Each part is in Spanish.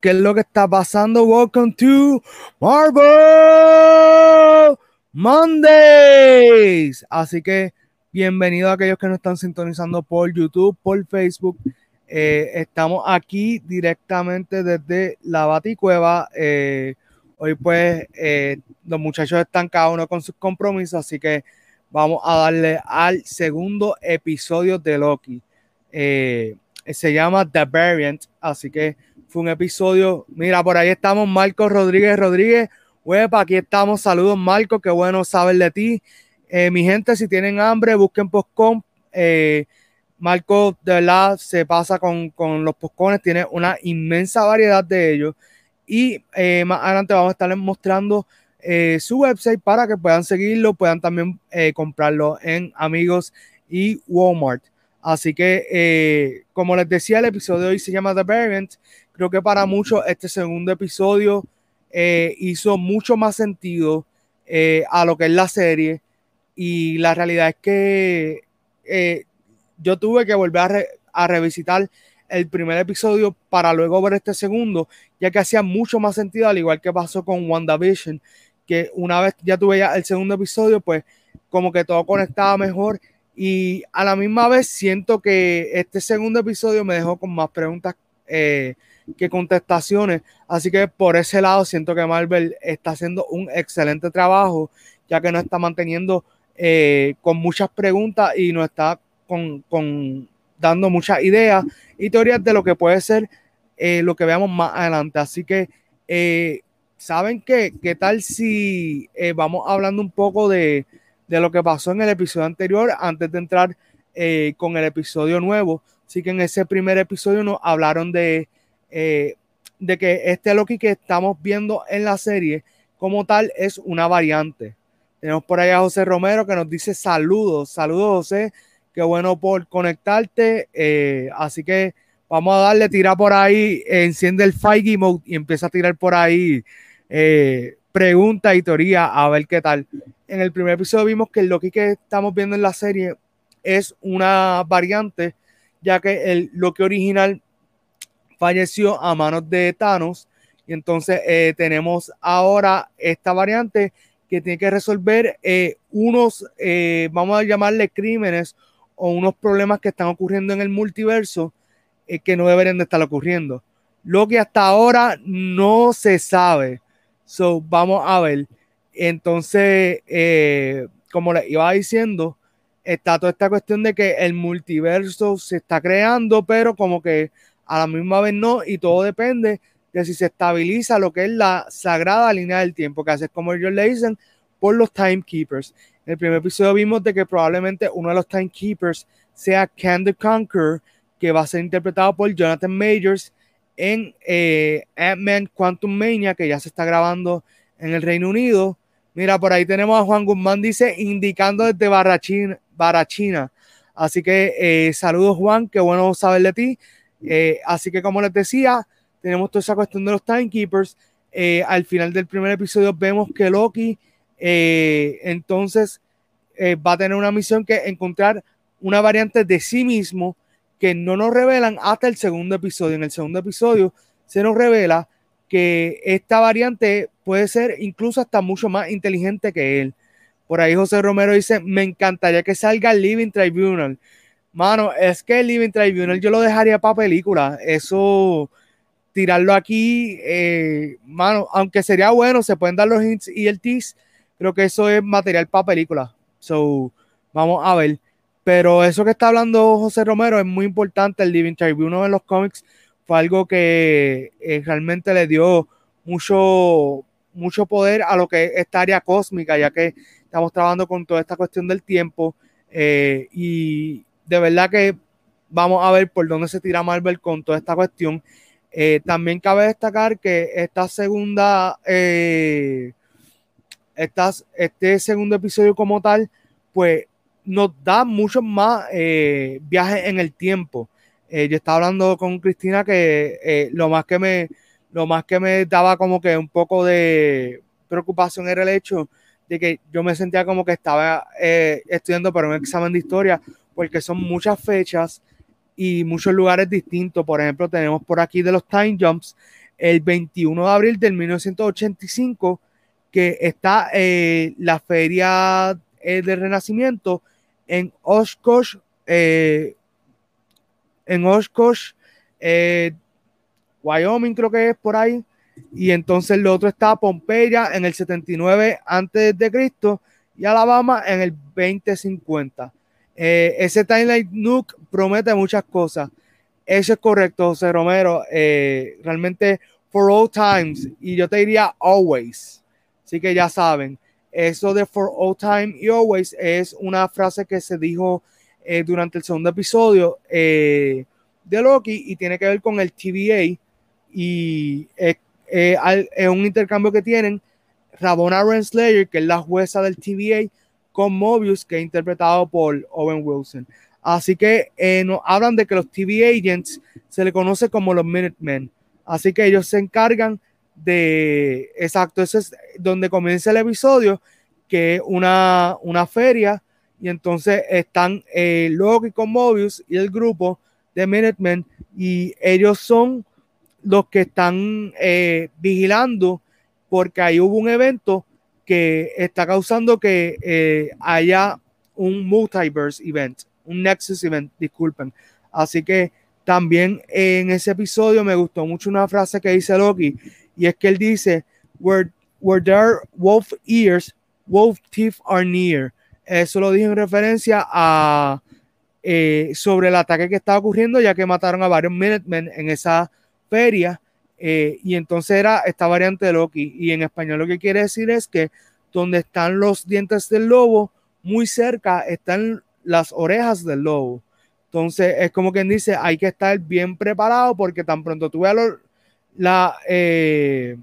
¿Qué es lo que está pasando? Welcome to Marvel Mondays. Así que bienvenido a aquellos que nos están sintonizando por YouTube, por Facebook. Eh, estamos aquí directamente desde la Baticueva. Eh, hoy pues eh, los muchachos están cada uno con sus compromisos, así que vamos a darle al segundo episodio de Loki. se llama The Variant, así que fue un episodio. Mira, por ahí estamos, Marco Rodríguez Rodríguez. Huepa, aquí estamos. Saludos, Marco. Qué bueno saber de ti. Eh, mi gente, si tienen hambre, busquen postcom. Eh, Marco, de verdad, se pasa con, los postcones. Tiene una inmensa variedad de ellos. Y eh, más adelante vamos a estarles mostrando su website para que puedan seguirlo, puedan también comprarlo en Amigos y Walmart. Así que, como les decía, el episodio de hoy se llama The Variant Creo que para muchos este segundo episodio eh, hizo mucho más sentido eh, a lo que es la serie. Y la realidad es que eh, yo tuve que volver a, revisitar el primer episodio para luego ver este segundo, ya que hacía mucho más sentido, al igual que pasó con WandaVision, que una vez ya tuve ya el segundo episodio, pues como que todo conectaba mejor y a la misma vez siento que este segundo episodio me dejó con más preguntas que contestaciones. Así que por ese lado siento que Marvel está haciendo un excelente trabajo, ya que nos está manteniendo eh, con muchas preguntas y nos está con, dando muchas ideas y teorías de lo que puede ser eh, lo que veamos más adelante. Así que, eh, ¿saben qué? ¿Qué tal si vamos hablando un poco de, de, lo que pasó en el episodio anterior antes de entrar con el episodio nuevo? Así que en ese primer episodio nos hablaron de eh, de que este Loki que estamos viendo en la serie como tal es una variante. Tenemos por ahí a José Romero que nos dice saludos, saludos José, qué bueno por conectarte. Eh, así que vamos a darle, tira por ahí, enciende el Feige Mode y empieza a tirar por ahí eh, preguntas y teoría a ver qué tal. En el primer episodio vimos que el Loki que estamos viendo en la serie es una variante, ya que el Loki original falleció a manos de Thanos. Y entonces eh, tenemos ahora esta variante que tiene que resolver eh, unos, eh, vamos a llamarle crímenes o unos problemas que están ocurriendo en el multiverso que no deberían de estar ocurriendo. Lo que hasta ahora no se sabe. So, vamos a ver. Entonces, como les iba diciendo, está toda esta cuestión de que el multiverso se está creando, pero como que a la misma vez no, y todo depende de si se estabiliza lo que es la sagrada línea del tiempo, que hace como ellos le dicen, por los timekeepers. En el primer episodio vimos de que probablemente uno de los timekeepers sea Can the Conqueror, que va a ser interpretado por Jonathan Majors en eh, Ant-Man Quantum Mania, que ya se está grabando en el Reino Unido. Mira, por ahí tenemos a Juan Guzmán, dice, indicando desde. Barachina. Así que eh, saludos Juan, qué bueno saber de ti. Eh, así que como les decía, tenemos toda esa cuestión de los timekeepers. Eh, al final del primer episodio vemos que Loki eh, entonces va a tener una misión que encontrar una variante de sí mismo que no nos revelan hasta el segundo episodio. En el segundo episodio se nos revela que esta variante puede ser incluso hasta mucho más inteligente que él. Por ahí José Romero dice, me encantaría que salga el Living Tribunal. Mano, es que el Living Tribunal yo lo dejaría para película. Eso, tirarlo aquí, eh, mano, aunque sería bueno, se pueden dar los hints y el tease. Creo que eso es material para película. So, vamos a ver. Pero eso que está hablando José Romero es muy importante. El Living Tribunal en los cómics fue algo que eh, realmente le dio mucho, mucho poder a lo que es esta área cósmica, ya que estamos trabajando con toda esta cuestión del tiempo. Eh, y, de verdad que vamos a ver por dónde se tira Marvel con toda esta cuestión. Eh, también cabe destacar que esta segunda, eh, este segundo episodio como tal, pues nos da mucho más eh, viajes en el tiempo. yo estaba hablando con Cristina que lo más que me lo más que me daba como que un poco de preocupación era el hecho de que yo me sentía como que estaba estudiando para un examen de historia porque son muchas fechas y muchos lugares distintos. Por ejemplo, tenemos por aquí de los time jumps. el 21 de abril del 1985, que está eh, la feria eh, del Renacimiento en Oshkosh, en Oshkosh, Wyoming creo que es por ahí, y entonces lo otro está Pompeya en el 79 antes de Cristo y Alabama en el 2050. Eh, ese Timeline Nuke promete muchas cosas. Eso es correcto, José Romero. Eh, realmente, for all times, y yo te diría always. Así que ya saben, eso de for all time y always es una frase que se dijo eh, durante el segundo episodio de Loki y tiene que ver con el TVA y es un intercambio que tienen Rabona Renslayer, que es la jueza del TVA, con Mobius, que es interpretado por Owen Wilson. Así que eh, nos hablan de que los TV agents se le conoce como los Minutemen. Así que ellos se encargan de, exacto, ese es donde comienza el episodio, que es una, una feria, y entonces están eh, Loki con Mobius y el grupo de Minutemen, y ellos son los que están eh, vigilando, porque ahí hubo un evento que está causando que eh, haya un multiverse event, un Nexus event, disculpen. Así que también en ese episodio me gustó mucho una frase que dice Loki, y es que él dice, where, where there wolf ears, wolf teeth are near. Eso lo dije en referencia a eh, sobre el ataque que estaba ocurriendo, ya que mataron a varios Minutemen en esa feria eh, y entonces era esta variante de Loki. Y en español lo que quiere decir es que donde están los dientes del lobo, muy cerca están las orejas del lobo. Entonces es como quien dice, hay que estar bien preparado porque tan pronto tú veas la, eh,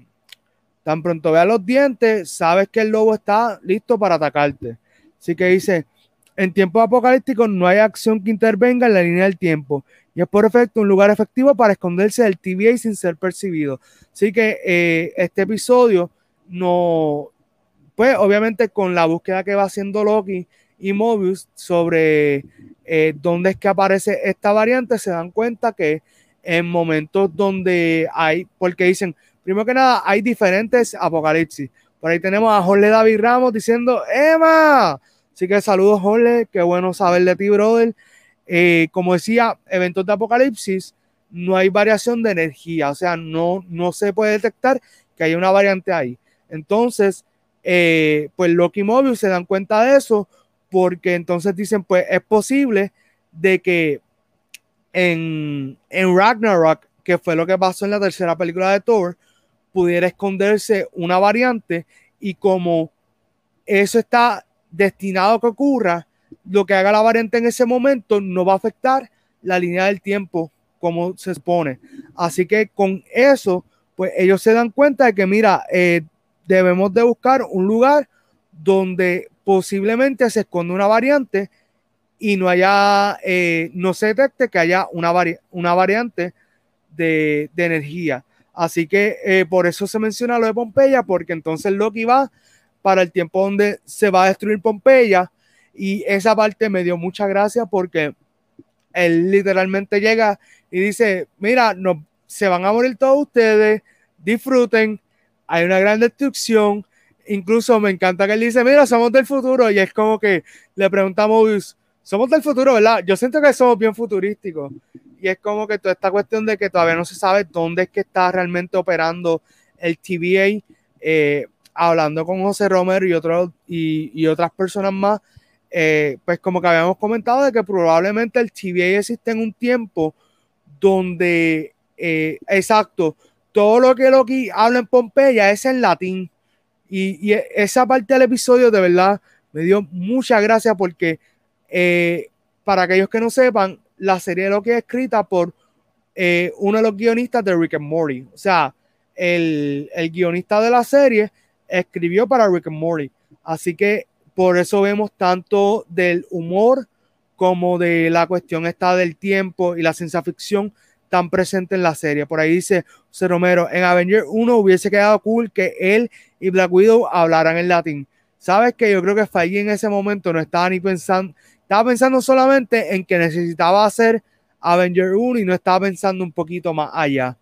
tan pronto veas los dientes, sabes que el lobo está listo para atacarte. Así que dice, en tiempos apocalípticos no hay acción que intervenga en la línea del tiempo y es por efecto un lugar efectivo para esconderse del TVA sin ser percibido. Así que eh, este episodio no, pues obviamente con la búsqueda que va haciendo Loki y Mobius sobre eh, dónde es que aparece esta variante, se dan cuenta que en momentos donde hay, porque dicen, primero que nada, hay diferentes apocalipsis. Por ahí tenemos a Jorge David Ramos diciendo, Emma. Así que saludos, Jorge, qué bueno saber de ti, brother. Eh, como decía, eventos de apocalipsis, no hay variación de energía, o sea, no, no se puede detectar que hay una variante ahí. Entonces, eh, pues Loki y Mobius se dan cuenta de eso porque entonces dicen, pues es posible de que en, en Ragnarok, que fue lo que pasó en la tercera película de Thor, pudiera esconderse una variante y como eso está destinado a que ocurra, lo que haga la variante en ese momento no va a afectar la línea del tiempo como se expone. Así que con eso, pues ellos se dan cuenta de que, mira, eh, debemos de buscar un lugar donde posiblemente se esconde una variante y no haya, eh, no se detecte que haya una, una variante de, energía. Así que eh, por eso se menciona lo de Pompeya, porque entonces Loki va para el tiempo donde se va a destruir Pompeya y esa parte me dio mucha gracia porque él literalmente llega y dice, mira, no, se van a morir todos ustedes, disfruten, hay una gran destrucción. Incluso me encanta que él dice, mira, somos del futuro. Y es como que le preguntamos, somos del futuro, ¿verdad? Yo siento que somos bien futurísticos. Y es como que toda esta cuestión de que todavía no se sabe dónde es que está realmente operando el TVA. Eh, hablando con José Romero y, otros, y otras personas más, eh, pues como que habíamos comentado de que probablemente el TVA existe en un tiempo donde, eh, exacto, todo lo que Loki habla en Pompeya es en latín. Y, esa parte del episodio de verdad me dio mucha gracia porque eh, para aquellos que no sepan, la serie Loki es escrita por uno de los guionistas de Rick and Morty. O sea, el, el guionista de la serie escribió para Rick and Morty. Así que por eso vemos tanto del humor como de la cuestión esta del tiempo y la ciencia ficción tan presente en la serie. Por ahí dice José Romero, en Avenger 1 hubiese quedado cool que él y Black Widow hablaran en latín. Sabes que yo creo que Feige en ese momento no estaba ni pensando, estaba pensando solamente en que necesitaba hacer Avenger 1 y no estaba pensando un poquito más allá.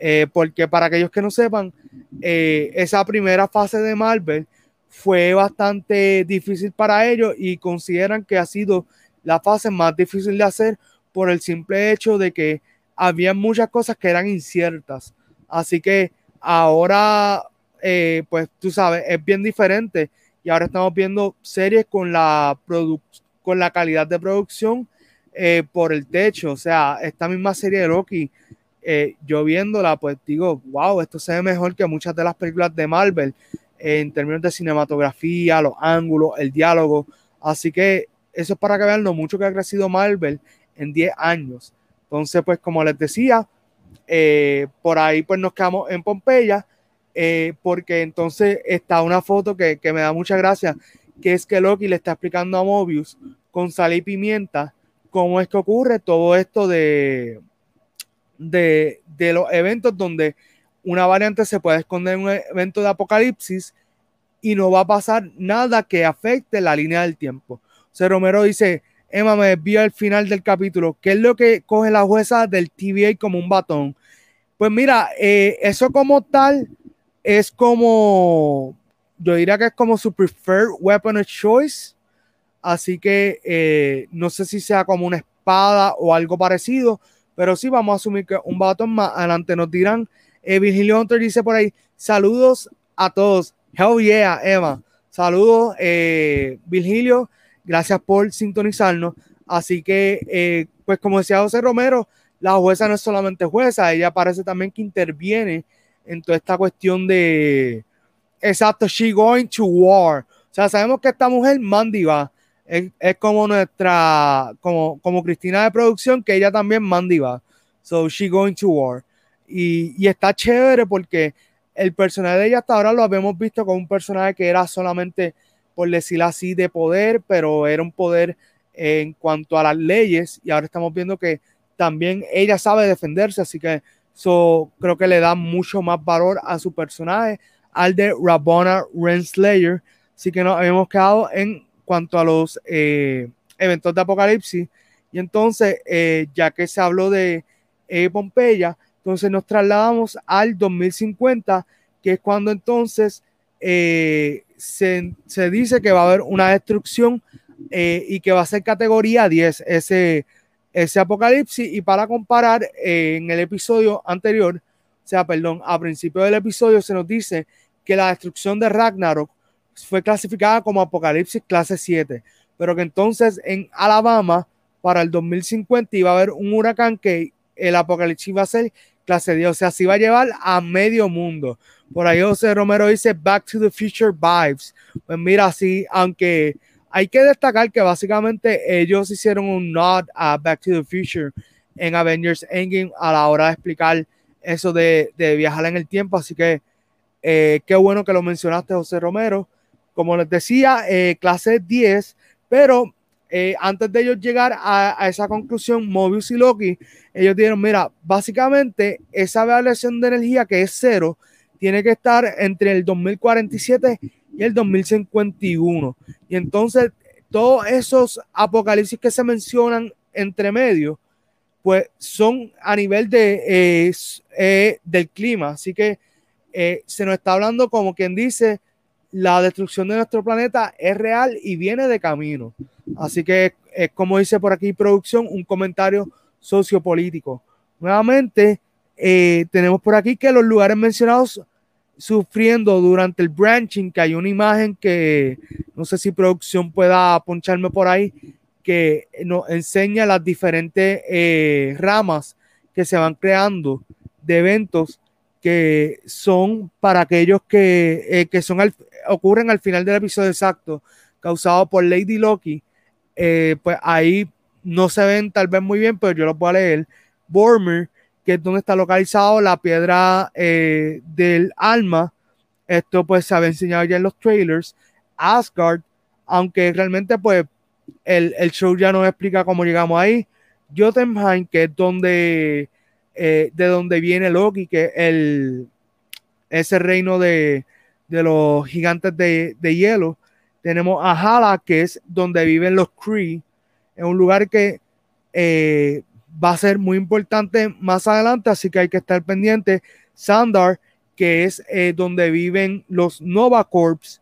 Eh, porque para aquellos que no sepan, eh, esa primera fase de Marvel fue bastante difícil para ellos y consideran que ha sido la fase más difícil de hacer por el simple hecho de que había muchas cosas que eran inciertas. Así que ahora, eh, pues tú sabes, es bien diferente y ahora estamos viendo series con la, con la calidad de producción por el techo. O sea, esta misma serie de Loki eh, yo viéndola, pues digo, wow, esto se ve mejor que muchas de las películas de Marvel en términos de cinematografía, los ángulos, el diálogo. Así que eso es para que vean lo mucho que ha crecido Marvel en 10 años. Entonces, pues como les decía, eh, por ahí pues nos quedamos en Pompeya, eh, porque entonces está una foto que, que, me da mucha gracia, que es que Loki le está explicando a Mobius con sal y pimienta cómo es que ocurre todo esto de, de, los eventos donde una variante se puede esconder en un evento de apocalipsis y no va a pasar nada que afecte la línea del tiempo. O sea, Romero dice, Emma me desvió al final del capítulo, ¿qué es lo que coge la jueza del TVA como un batón? Pues mira, eh, eso como tal es como, yo diría que es como su preferred weapon of choice, así que eh, no sé si sea como una espada o algo parecido, pero sí vamos a asumir que un batón más adelante nos dirán. Eh, Virgilio Hunter dice por ahí, saludos a todos. Hell yeah, Emma. Saludos, eh, Virgilio. Gracias por sintonizarnos. Así que, eh, pues como decía José Romero, la jueza no es solamente jueza, ella parece también que interviene en toda esta cuestión de, exacto, she going to war. O sea, sabemos que esta mujer Mandy va es, como nuestra, como, como Cristina de producción, que ella también va. So she going to war. Y, está chévere porque el personaje de ella hasta ahora lo habíamos visto como un personaje que era solamente, por decirlo así, de poder, pero era un poder en cuanto a las leyes. Y ahora estamos viendo que también ella sabe defenderse, así que eso creo que le da mucho más valor a su personaje, al de Rabona Renslayer. Así que nos habíamos quedado en cuanto a los eh, eventos de Apocalipsis. Y entonces, eh, ya que se habló de Pompeya, entonces nos trasladamos al 2050, que es cuando entonces se, se, dice que va a haber una destrucción y que va a ser categoría 10 ese, ese apocalipsis. Y para comparar, en el episodio anterior, o sea, perdón, a principio del episodio se nos dice que la destrucción de Ragnarok fue clasificada como Apocalipsis clase 7, pero que entonces en Alabama para el 2050 iba a haber un huracán que el Apocalipsis va a ser clase 10, o sea, se iba a llevar a medio mundo. Por ahí José Romero dice Back to the Future Vibes. Pues mira, sí, aunque hay que destacar que básicamente ellos hicieron un nod a Back to the Future en Avengers Endgame a la hora de explicar eso de, de viajar en el tiempo, así que eh, qué bueno que lo mencionaste, José Romero como les decía, eh, clase 10, pero eh, antes de ellos llegar a, esa conclusión, Mobius y Loki, ellos dijeron, mira, básicamente esa variación de energía que es cero, tiene que estar entre el 2047 y el 2051. Y entonces, todos esos apocalipsis que se mencionan entre medio, pues son a nivel de, eh, del clima. Así que se nos está hablando como quien dice la destrucción de nuestro planeta es real y viene de camino. Así que es como dice por aquí producción, un comentario sociopolítico. Nuevamente, eh, tenemos por aquí que los lugares mencionados sufriendo durante el branching, que hay una imagen que no sé si producción pueda poncharme por ahí, que nos enseña las diferentes eh, ramas que se van creando de eventos que son para aquellos que, eh, que son ocurren al final del episodio exacto, causado por Lady Loki, eh, pues ahí no se ven tal vez muy bien, pero yo lo voy a leer. Bormer, que es donde está localizado la piedra eh, del alma. Esto pues se había enseñado ya en los trailers. Asgard, aunque realmente pues el, el show ya nos explica cómo llegamos ahí. Jotunheim, que es donde eh, de donde viene Loki, que el, ese reino de, los gigantes de, hielo. Tenemos a Hala, que es donde viven los Kree, en un lugar que eh, va a ser muy importante más adelante, así que hay que estar pendiente. Sandar, que es eh, donde viven los Nova Corps,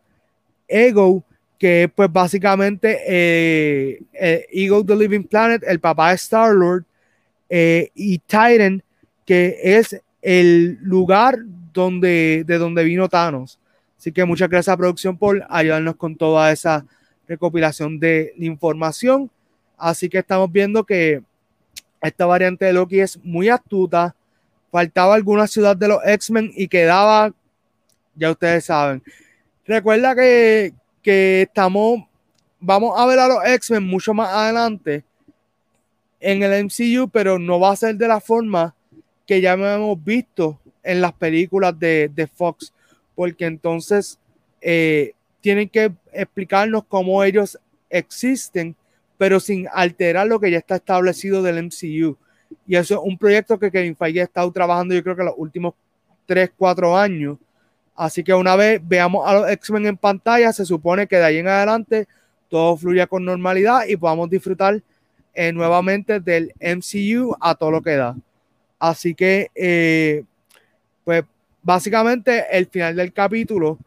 Ego, que es pues básicamente eh, eh, Ego the Living Planet, el papá de Star Lord, y Titan, que es el lugar donde, de donde vino Thanos. Así que muchas gracias a producción por ayudarnos con toda esa recopilación de información. Así que estamos viendo que esta variante de Loki es muy astuta. Faltaba alguna ciudad de los X-Men y quedaba, ya ustedes saben. Recuerda que, que estamos, vamos a ver a los X-Men mucho más adelante en el MCU, pero no va a ser de la forma que ya hemos visto en las películas de, de Fox, porque entonces eh, tienen que explicarnos cómo ellos existen, pero sin alterar lo que ya está establecido del MCU. Y eso es un proyecto que Kevin Feige ha estado trabajando yo creo que los últimos 3, 4 años. Así que una vez veamos a los X-Men en pantalla, se supone que de ahí en adelante todo fluya con normalidad y podamos disfrutar eh, nuevamente del MCU a todo lo que da. Así que, eh, pues básicamente el final del capítulo,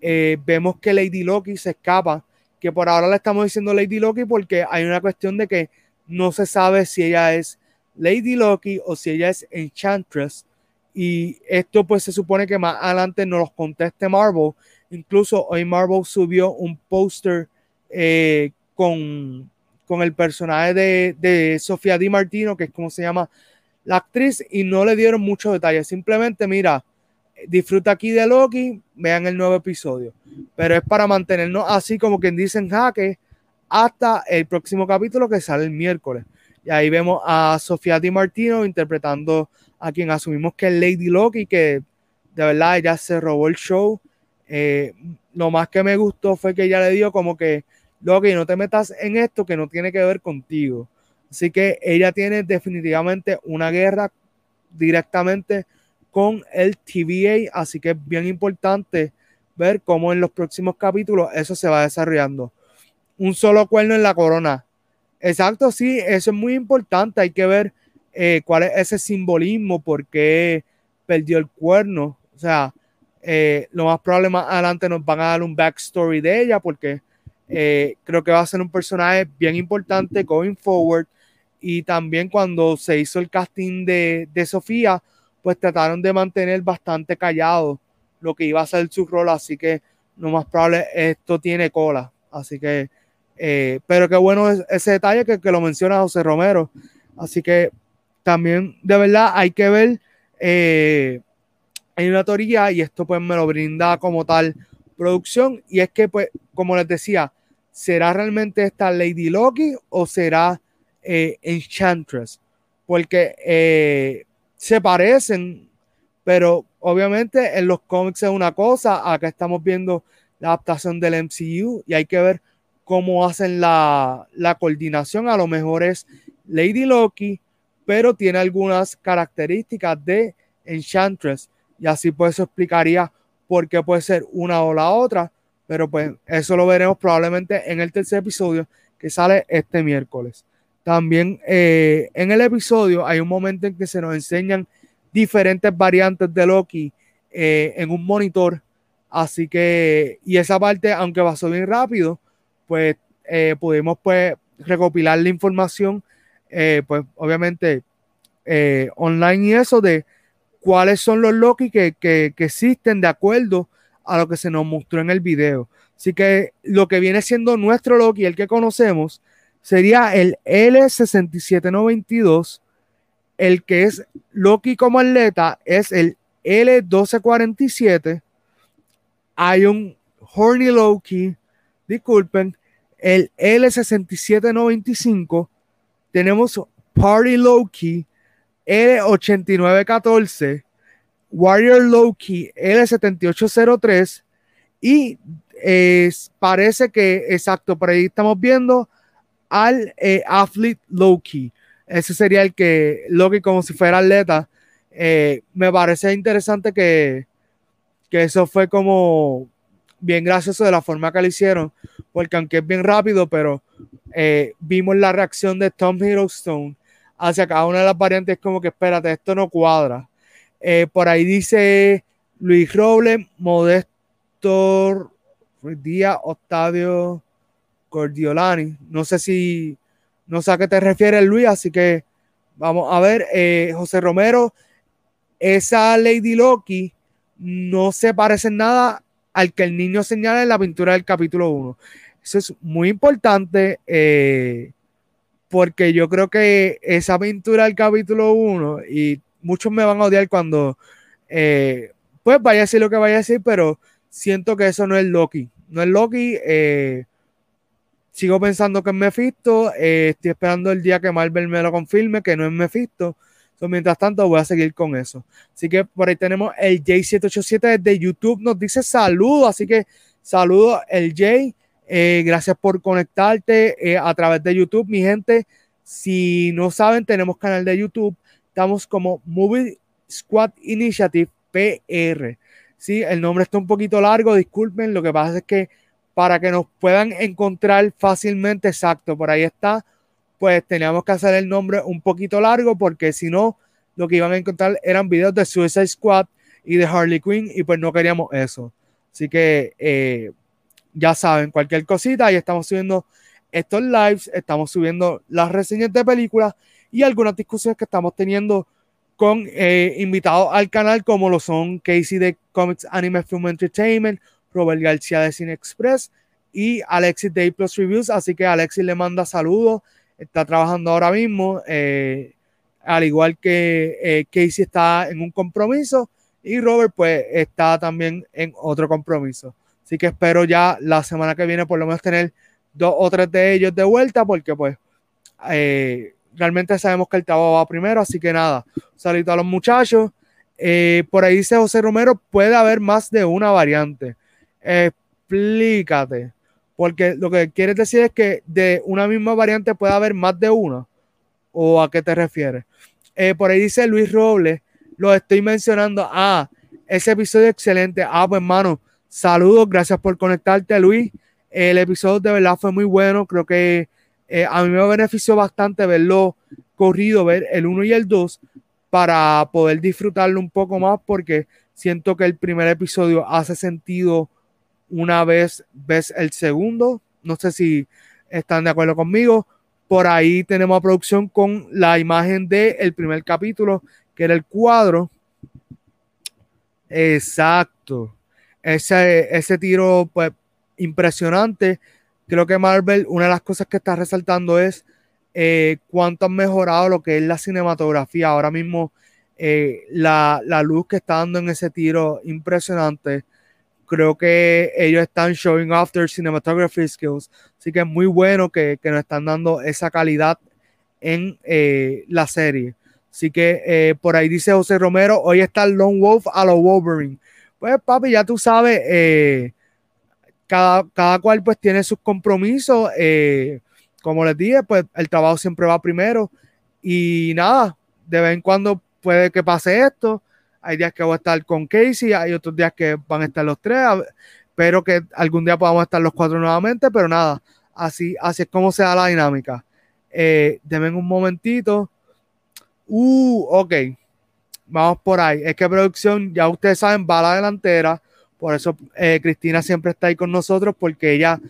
eh, vemos que Lady Loki se escapa, que por ahora le estamos diciendo Lady Loki porque hay una cuestión de que no se sabe si ella es Lady Loki o si ella es Enchantress. Y esto pues se supone que más adelante nos los conteste Marvel. Incluso hoy Marvel subió un póster eh, con, con el personaje de, de Sofía Di Martino, que es como se llama la actriz y no le dieron muchos detalles. Simplemente, mira, disfruta aquí de Loki, vean el nuevo episodio. Pero es para mantenernos así como quien dice en jaque hasta el próximo capítulo que sale el miércoles. Y ahí vemos a Sofía Di Martino interpretando a quien asumimos que es Lady Loki, que de verdad ella se robó el show. Eh, lo más que me gustó fue que ella le dio como que, Loki, no te metas en esto que no tiene que ver contigo. Así que ella tiene definitivamente una guerra directamente con el TVA, así que es bien importante ver cómo en los próximos capítulos eso se va desarrollando. Un solo cuerno en la corona. Exacto, sí, eso es muy importante. Hay que ver eh, cuál es ese simbolismo, por qué perdió el cuerno. O sea, eh, lo más probable más adelante nos van a dar un backstory de ella, porque eh, creo que va a ser un personaje bien importante going forward y también cuando se hizo el casting de, Sofía, pues trataron de mantener bastante callado lo que iba a ser su rol, así que lo más probable esto tiene cola, así que, eh, pero qué bueno es ese detalle que, lo menciona José Romero, así que también de verdad hay que ver, eh, hay una teoría y esto pues me lo brinda como tal producción y es que pues como les decía, ¿será realmente esta Lady Loki o será eh, Enchantress, porque eh, se parecen, pero obviamente en los cómics es una cosa, acá estamos viendo la adaptación del MCU y hay que ver cómo hacen la, la coordinación, a lo mejor es Lady Loki, pero tiene algunas características de Enchantress y así pues eso explicaría por qué puede ser una o la otra, pero pues eso lo veremos probablemente en el tercer episodio que sale este miércoles. También eh, en el episodio hay un momento en que se nos enseñan diferentes variantes de Loki eh, en un monitor. Así que, y esa parte, aunque pasó bien rápido, pues eh, pudimos pues recopilar la información, pues obviamente online y eso de cuáles son los Loki que, que, que existen de acuerdo a lo que se nos mostró en el video. Así que lo que viene siendo nuestro Loki, el que conocemos, sería el L6792. El que es Loki como atleta es el L1247. Hay un Horny Loki, disculpen, el L6795. Tenemos Party Loki, L8914. Warrior Loki, L7803. Y parece que, exacto, por ahí estamos viendo al eh, athlete Loki. Ese sería el que Loki como si fuera atleta. Eh, me parece interesante que, que eso fue como bien gracioso de la forma que lo hicieron, porque aunque es bien rápido, pero eh, vimos la reacción de Tom Hiddleston hacia cada una de las variantes es como que espérate, esto no cuadra. Eh, por ahí dice Luis Robles, Modesto Díaz, Octavio Cordiolani. No sé si, no sé a qué te refieres Luis, así que vamos a ver. Eh, José Romero, esa Lady Loki no se parece en nada al que el niño señala en la pintura del capítulo 1. Eso es muy importante eh, porque yo creo que esa pintura del capítulo 1, y muchos me van a odiar cuando, eh, pues vaya a decir lo que vaya a decir, pero siento que eso no es Loki. No es Loki. Eh, sigo pensando que es Mephisto. estoy esperando el día que Marvel me lo confirme, que no es Mephisto. Entonces, mientras tanto, voy a seguir con eso. Así que por ahí tenemos el J787 desde YouTube. Nos dice saludos. Así que saludos el J. Eh, gracias por conectarte eh, a través de YouTube, mi gente. Si no saben, tenemos canal de YouTube. Estamos como Movie Squad Initiative PR. Sí, el nombre está un poquito largo, disculpen. Lo que pasa es que para que nos puedan encontrar fácilmente, exacto, por ahí está pues teníamos que hacer el nombre un poquito largo porque si no, lo que iban a encontrar eran videos de Suicide Squad y de Harley Quinn y pues no queríamos eso. Así que eh, ya saben, cualquier cosita, ahí estamos subiendo estos lives, estamos subiendo las reseñas de películas y algunas discusiones que estamos teniendo con eh, invitados al canal como lo son Casey de Comics Anime Film Entertainment, Robert García de Cine Express y Alexis de Plus Reviews. Así que Alexis le manda saludos está trabajando ahora mismo, eh, al igual que eh, Casey está en un compromiso y Robert pues está también en otro compromiso. Así que espero ya la semana que viene por lo menos tener dos o tres de ellos de vuelta porque pues eh, realmente sabemos que el trabajo va primero, así que nada, saludo a los muchachos. por ahí dice José Romero, puede haber más de una variante. Explícate. Porque lo que quieres decir es que de una misma variante puede haber más de una. ¿O a qué te refieres? Eh, por ahí dice Luis Robles, lo estoy mencionando. Ah, ese episodio excelente. Ah, pues hermano, saludos, gracias por conectarte, Luis. El episodio de verdad fue muy bueno. Creo que eh, a mí me benefició bastante verlo corrido, ver el 1 y el 2, para poder disfrutarlo un poco más, porque siento que el primer episodio hace sentido una vez ves el segundo. No sé si están de acuerdo conmigo. Por ahí tenemos a producción con la imagen del el primer capítulo, que era el cuadro. Exacto. Ese, ese tiro, pues, impresionante. Creo que Marvel, una de las cosas que está resaltando es eh, cuánto han mejorado lo que es la cinematografía. Ahora mismo, eh, la, la, luz que está dando en ese tiro, impresionante creo que ellos están showing off their cinematography skills. Así que es muy bueno que, que nos están dando esa calidad en eh, la serie. Así que eh, por ahí dice José Romero, hoy está el Lone Wolf a los Wolverine. Pues papi, ya tú sabes, eh, cada, cada, cual pues tiene sus compromisos. como les dije, pues el trabajo siempre va primero. Y nada, de vez en cuando puede que pase esto hay días que voy a estar con Casey, hay otros días que van a estar los tres. Espero que algún día podamos estar los cuatro nuevamente, pero nada, así, es como se da la dinámica. Eh, denme un momentito. Uh, ok. Vamos por ahí. Es que producción, ya ustedes saben, va a la delantera. Por eso eh, Cristina siempre está ahí con nosotros, porque ella,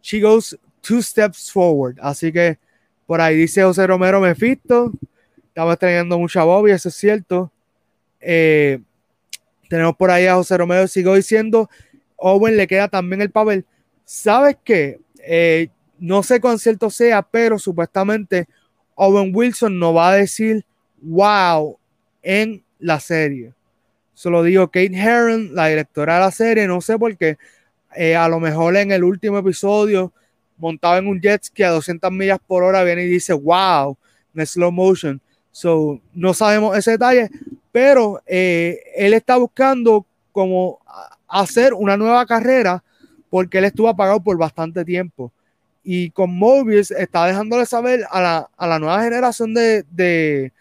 she goes two steps forward. Así que por ahí dice José Romero Mefisto. Estamos trayendo mucha Bobby, eso es cierto. Eh, tenemos por ahí a José Romero, sigo diciendo, Owen le queda también el papel. ¿Sabes qué? Eh, no sé cuán cierto sea, pero supuestamente Owen Wilson no va a decir wow en la serie. Solo digo Kate Herron, la directora de la serie, no sé por qué. Eh, a lo mejor en el último episodio, montado en un jet ski a 200 millas por hora, viene y dice wow en slow motion. So, no sabemos ese detalle, pero eh, él está buscando como hacer una nueva carrera porque él estuvo apagado por bastante tiempo. Y con Mobius está dejándole saber a la, a la nueva generación de, de,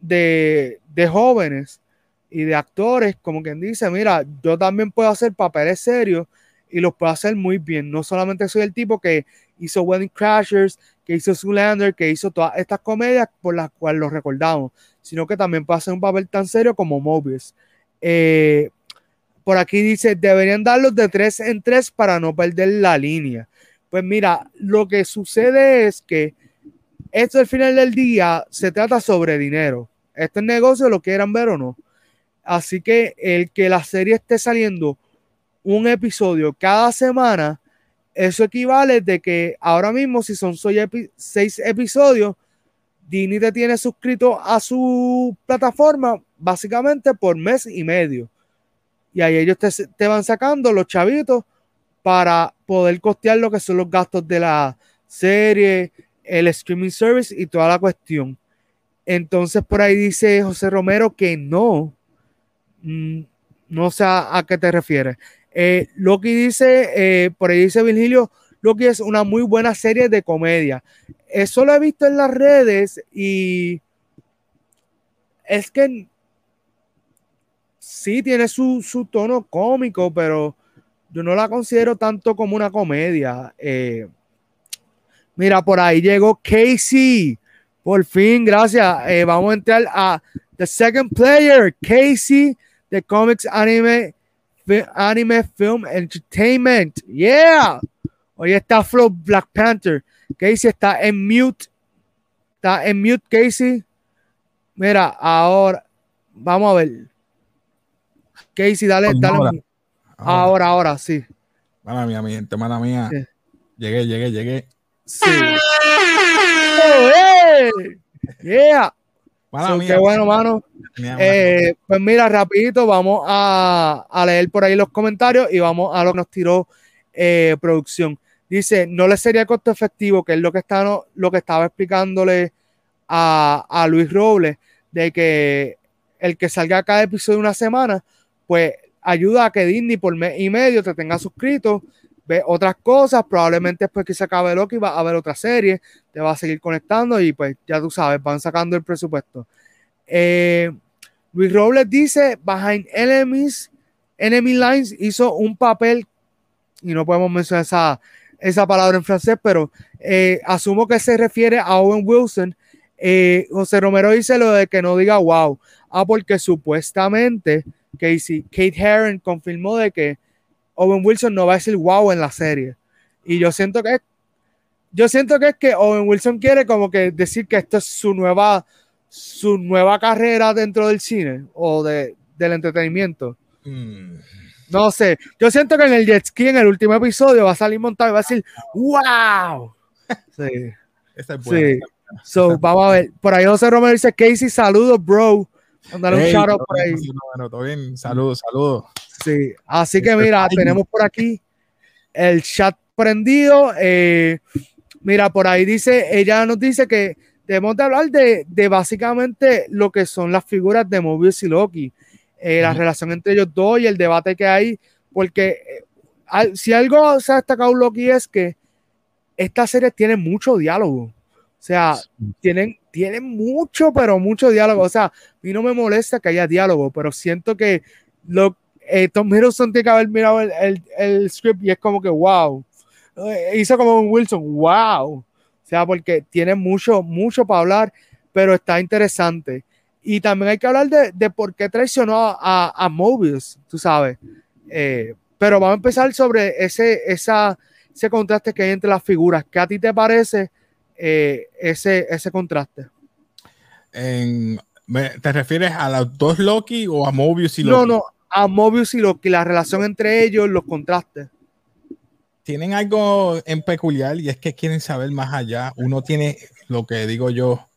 de, jóvenes y de actores, como quien dice, mira, yo también puedo hacer papeles serios y los puedo hacer muy bien. No solamente soy el tipo que, hizo Wedding Crashers, que hizo Zoolander, que hizo todas estas comedias por las cuales los recordamos, sino que también puede hacer un papel tan serio como Mobius. Eh, por aquí dice, deberían darlos de tres en tres para no perder la línea. Pues mira, lo que sucede es que esto al final del día se trata sobre dinero. Este negocio lo quieran ver o no. Así que el que la serie esté saliendo un episodio cada semana, eso equivale de que ahora mismo, si son seis episodios, Disney te tiene suscrito a su plataforma básicamente por mes y medio. Y ahí ellos te, te, van sacando los chavitos para poder costear lo que son los gastos de la serie, el streaming service y toda la cuestión. Entonces por ahí dice José Romero que no, mm, no sé a, qué te refieres. Eh, Loki dice, eh, por ahí dice Virgilio, Es una muy buena serie de comedia. Eso lo he visto en las redes y es que sí tiene su, tono cómico, pero yo no la considero tanto como una comedia. Eh, mira, por ahí llegó Casey. Por fin, gracias. Eh, vamos a entrar a The Second Player, Casey, The Comics Anime, Anime Film Entertainment. Yeah. Hoy está Flow Black Panther. Casey está en mute. Está en mute, Casey. Mira, ahora vamos a ver. Casey, dale, dale. Ahora, ahora, sí. Mala mía, mi gente, mala mía. Llegué, llegué, llegué. Sí. Yeah. qué bueno, mano. Eh, pues mira, rapidito, vamos a, a, leer por ahí los comentarios y vamos a lo que nos tiró eh, producción. Dice, no le sería costo efectivo, que es lo que, está, lo que estaba explicándole a, a Luis Robles, de que el que salga cada episodio de una semana, pues ayuda a que Disney por mes y medio te tenga suscrito ve otras cosas, probablemente después que se acabe Loki va a ver otra serie, te va a seguir conectando y pues ya tú sabes, van sacando el presupuesto. Eh, Luis Robles dice, Behind Enemies, Enemy Lines hizo un papel, y no podemos mencionar esa, esa palabra en francés, pero eh, asumo que se refiere a Owen Wilson. Eh, José Romero dice lo de que no diga wow. Ah, porque supuestamente Casey, Kate Herron confirmó de que Owen Wilson no va a decir wow en la serie. Y yo siento que yo siento que es que Owen Wilson quiere como que decir que esto es su nueva su nueva carrera dentro del cine o de, del entretenimiento. Mm. No sé, yo siento que en el jet ski en el último episodio va a salir montado y va a decir wow. Sí. sí. So, vamos a ver. Por ahí José Romero dice Casey, saludos, bro. Mándale un shout out por ahí. Bueno, todo bien. Saludos, saludos. Sí, así que mira, tenemos por aquí el chat prendido. Eh, mira, por ahí dice, ella nos dice que debemos de hablar de, básicamente lo que son las figuras de Mobius y Loki, eh, la relación entre ellos dos y el debate que hay, porque eh, si algo se ha destacado Loki es que esta serie tiene mucho diálogo. O sea, tienen, tienen mucho, pero mucho diálogo. O sea, a mí no me molesta que haya diálogo, pero siento que lo, eh, Tom Hiddleston tiene que haber mirado el, el, script y es como que wow. Eh, hizo como un Wilson, wow. O sea, porque tiene mucho, mucho para hablar, pero está interesante. Y también hay que hablar de, de por qué traicionó a, a Mobius, tú sabes. Eh, pero vamos a empezar sobre ese, esa, ese contraste que hay entre las figuras. ¿Qué a ti te parece ese, ese contraste? ¿Te refieres a los dos Loki o a Mobius y Loki? No, no, a Mobius y lo que la relación entre ellos, los contrastes. Tienen algo en peculiar y es que quieren saber más allá. Uno tiene lo que digo yo,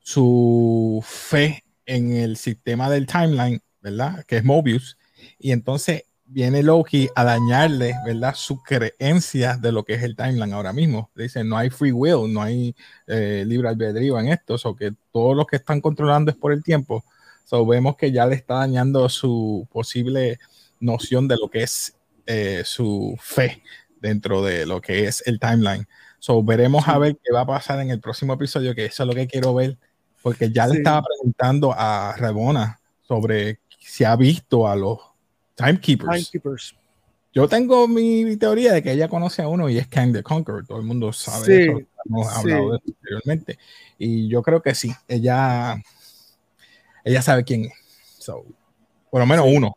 su fe en el sistema del timeline, ¿verdad? Que es Mobius. Y entonces viene Loki a dañarle, ¿verdad? Su creencia de lo que es el timeline ahora mismo. Dice, no hay free will, no hay eh, libre albedrío en esto, o que todos los que están controlando es por el tiempo. So, vemos que ya le está dañando su posible noción de lo que es eh, su fe dentro de lo que es el timeline. So, veremos a ver qué va a pasar en el próximo episodio, que eso es lo que quiero ver, porque ya le estaba preguntando a Rebona sobre si ha visto a los timekeepers. Yo tengo mi teoría de que ella conoce a uno y es Kang the Conqueror. Todo el mundo sabe eso. Hemos hablado de eso anteriormente. Y yo creo que sí. Ella, ella sabe quién es. por lo menos uno.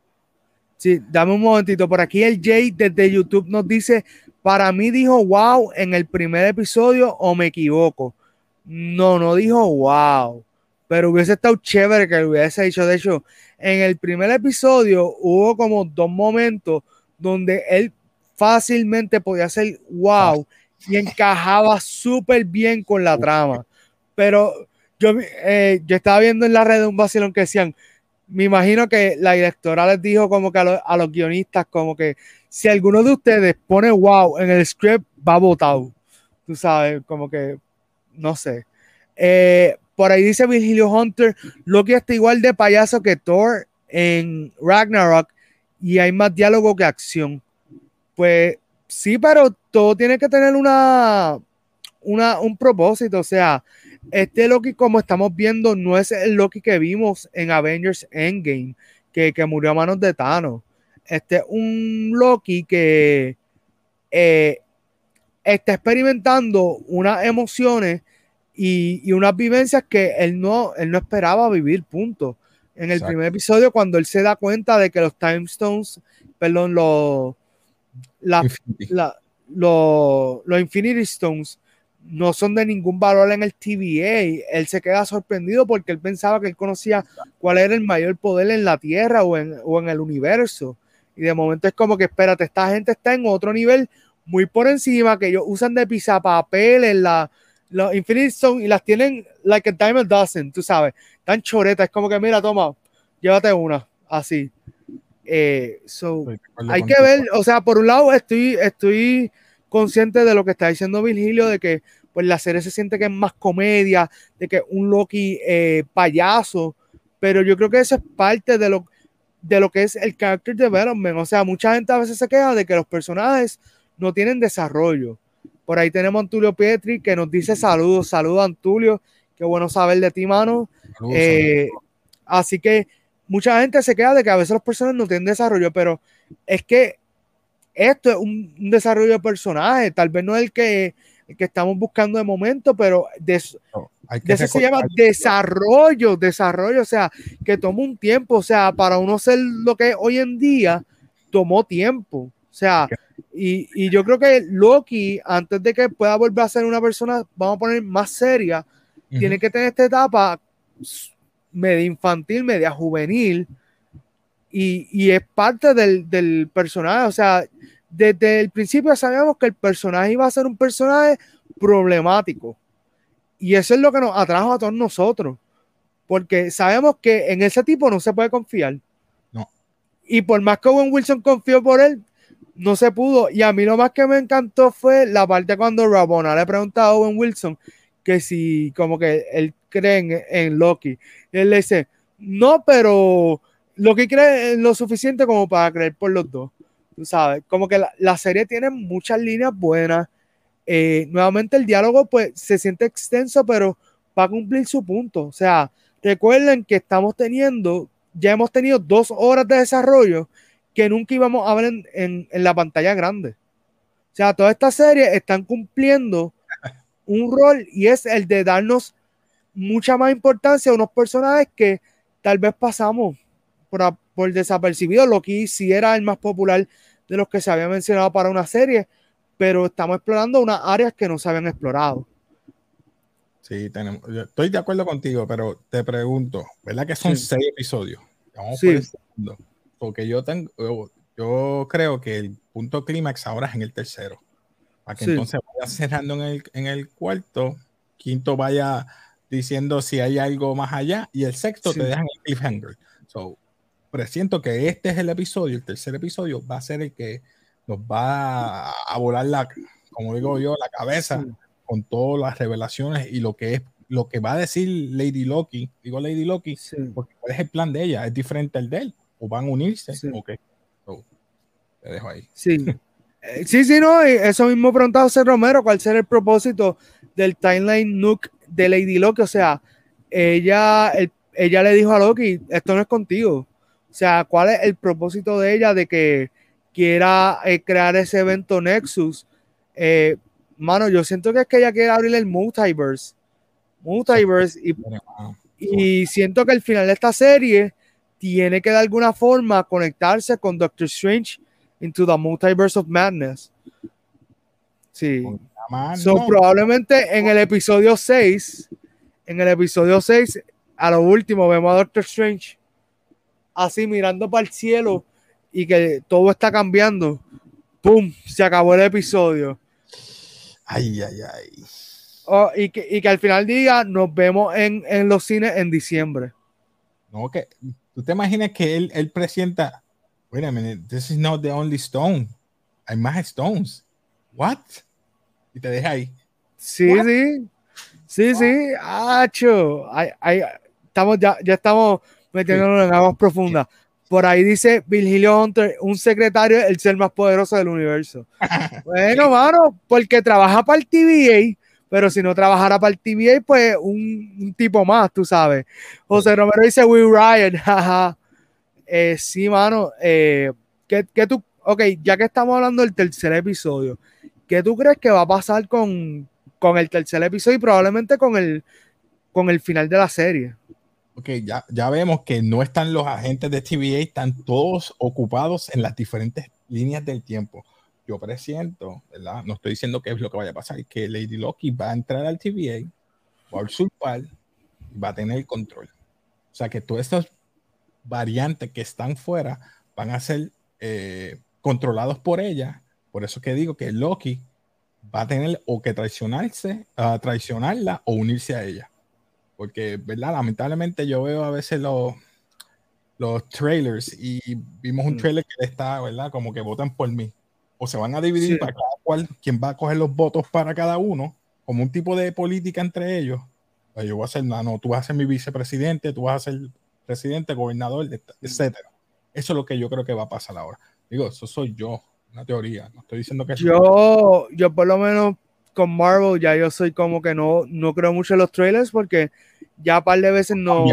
Sí, dame un momentito. Por aquí el Jay desde YouTube nos dice: Para mí dijo wow en el primer episodio o me equivoco. No, no dijo wow. Pero hubiese estado chévere que lo hubiese dicho. De hecho, en el primer episodio hubo como dos momentos donde él fácilmente podía hacer wow y encajaba súper bien con la trama. Pero yo, eh, yo estaba viendo en la red un vacilón que decían, me imagino que la directora les dijo como que a, los guionistas como que si alguno de ustedes pone wow en el script va votado. Tú sabes, como que no sé. Eh, por ahí dice Virgilio Hunter, Loki está igual de payaso que Thor en Ragnarok y hay más diálogo que acción. Pues sí, pero todo tiene que tener una, una, un propósito. O sea, este Loki, como estamos viendo, no es el Loki que vimos en Avengers Endgame, que, murió a manos de Thanos. Este es un Loki que eh, está experimentando unas emociones y, unas vivencias que él no, él no esperaba vivir, punto en el primer episodio cuando él se da cuenta de que los Time Stones, perdón, los, los Infinity Stones no son de ningún valor en el TVA. Él se queda sorprendido porque él pensaba que él conocía cuál era el mayor poder en la Tierra o en, o en el universo. Y de momento es como que, espérate, esta gente está en otro nivel muy por encima, que ellos usan de pisapapel en la, los Infinity Stones y las tienen like a diamond dozen, tú sabes tan choreta. Es como que, mira, toma, llévate una, así. Eh, so, hay que ver, o sea, por un lado estoy, estoy consciente de lo que está diciendo Virgilio, de que pues la serie se siente que es más comedia, de que un Loki eh, payaso, pero yo creo que eso es parte de lo, de lo que es el character development. O sea, mucha gente a veces se queja de que los personajes no tienen desarrollo. Por ahí tenemos a Antulio Pietri que nos dice saludos, saludos Antulio, qué bueno saber de ti, mano. Eh, así que mucha gente se queda de que a veces las personas no tienen desarrollo, pero es que esto es un, desarrollo de personaje, tal vez no es el que, que estamos buscando de momento, pero de, eso se llama desarrollo, desarrollo, o sea, que toma un tiempo, o sea, para uno ser lo que es hoy en día, tomó tiempo, o sea, y, y, yo creo que Loki, antes de que pueda volver a ser una persona, vamos a poner más seria, tiene que tener esta etapa media infantil, media juvenil, y, es parte del, personaje. O sea, desde el principio sabíamos que el personaje iba a ser un personaje problemático. Y eso es lo que nos atrajo a todos nosotros. Porque sabemos que en ese tipo no se puede confiar. No. Y por más que Owen Wilson confió por él, no se pudo. Y a mí lo más que me encantó fue la parte cuando Rabona le pregunta a Owen Wilson que si como que él cree en, Loki. él le dice, no, pero Loki cree lo suficiente como para creer por los dos. Tú sabes, como que la, serie tiene muchas líneas buenas. Eh, nuevamente el diálogo pues se siente extenso, pero va a cumplir su punto. O sea, recuerden que estamos teniendo, ya hemos tenido dos horas de desarrollo que nunca íbamos a ver en, en, en la pantalla grande. O sea, todas estas series están cumpliendo un rol y es el de darnos mucha más importancia a unos personajes que tal vez pasamos por, por desapercibido. Loki sí era el más popular de los que se había mencionado para una serie, pero estamos explorando unas áreas que no se habían explorado. Sí, tenemos, estoy de acuerdo contigo, pero te pregunto, ¿verdad que son seis episodios? Vamos sí. Porque yo tengo, yo creo que el punto clímax ahora es en el tercero. Para que entonces vaya cerrando en el, en el cuarto, quinto vaya diciendo si hay algo más allá y el sexto te dejan el cliffhanger. So, presiento que este es el episodio, el tercer episodio va a ser el que nos va a volar la, como digo yo, la cabeza con todas las revelaciones y lo que es lo que va a decir Lady Loki, digo Lady Loki, porque cuál es el plan de ella, es diferente al de él, o van a unirse, o qué. te dejo ahí. Sí. Eh, sí, sí, no, eso mismo preguntado José Romero, cuál será el propósito del timeline Nook de Lady Loki, o sea, ella, ella le dijo a Loki, esto no es contigo, o sea, cuál es el propósito de ella de que quiera eh, crear ese evento Nexus. Eh, mano, yo siento que es que ella quiere abrir el multiverse. Multiverse y, y siento que al final de esta serie tiene que de alguna forma conectarse con Doctor Strange into the multiverse of madness. Sí. So, probablemente en el episodio 6, en el episodio 6, a lo último vemos a Doctor Strange así mirando para el cielo y que todo está cambiando. ¡Pum! Se acabó el episodio. Ay, ay, ay. Oh, y, que, y, que, al final diga, nos vemos en, en, los cines en diciembre. No, que tú te imaginas que él, él presenta, wait a minute, this is not the only stone. Hay más stones. What? Y te deja ahí. Sí, sí. Sí, sí. Acho. estamos ya, ya estamos metiéndonos en aguas profundas. Por ahí dice Virgilio Hunter, un secretario, el ser más poderoso del universo. bueno, mano, porque trabaja para el TVA, pero si no trabajara para el TVA, pues un, tipo más, tú sabes. José Romero dice Will Ryan, jaja. Eh, sí, mano, eh, ¿qué, tú, ok, ya que estamos hablando del tercer episodio, ¿qué tú crees que va a pasar con, con el tercer episodio y probablemente con el, con el final de la serie? Ok, ya, ya vemos que no están los agentes de TVA, están todos ocupados en las diferentes líneas del tiempo. Yo presiento, ¿verdad? No estoy diciendo qué es lo que vaya a pasar, que Lady Loki va a entrar al TVA, va a usurpar va a tener el control. O sea que todas estas variantes que están fuera van a ser eh, controlados por ella. Por eso que digo que Loki va a tener o que traicionarse, a traicionarla o unirse a ella. Porque, ¿verdad? Lamentablemente yo veo a veces los, los trailers y vimos un mm. trailer que está, ¿verdad? Como que votan por mí. O se van a dividir para cada cual, quien va a coger los votos para cada uno, como un tipo de política entre ellos. Pues yo voy a ser, no, tú vas a ser mi vicepresidente, tú vas a ser presidente, gobernador, mm. etcétera. Eso es lo que yo creo que va a pasar ahora. Digo, eso soy yo, una teoría. No estoy diciendo que yo, yo por lo menos con Marvel ya yo soy como que no, no creo mucho en los trailers porque ya un par de veces no,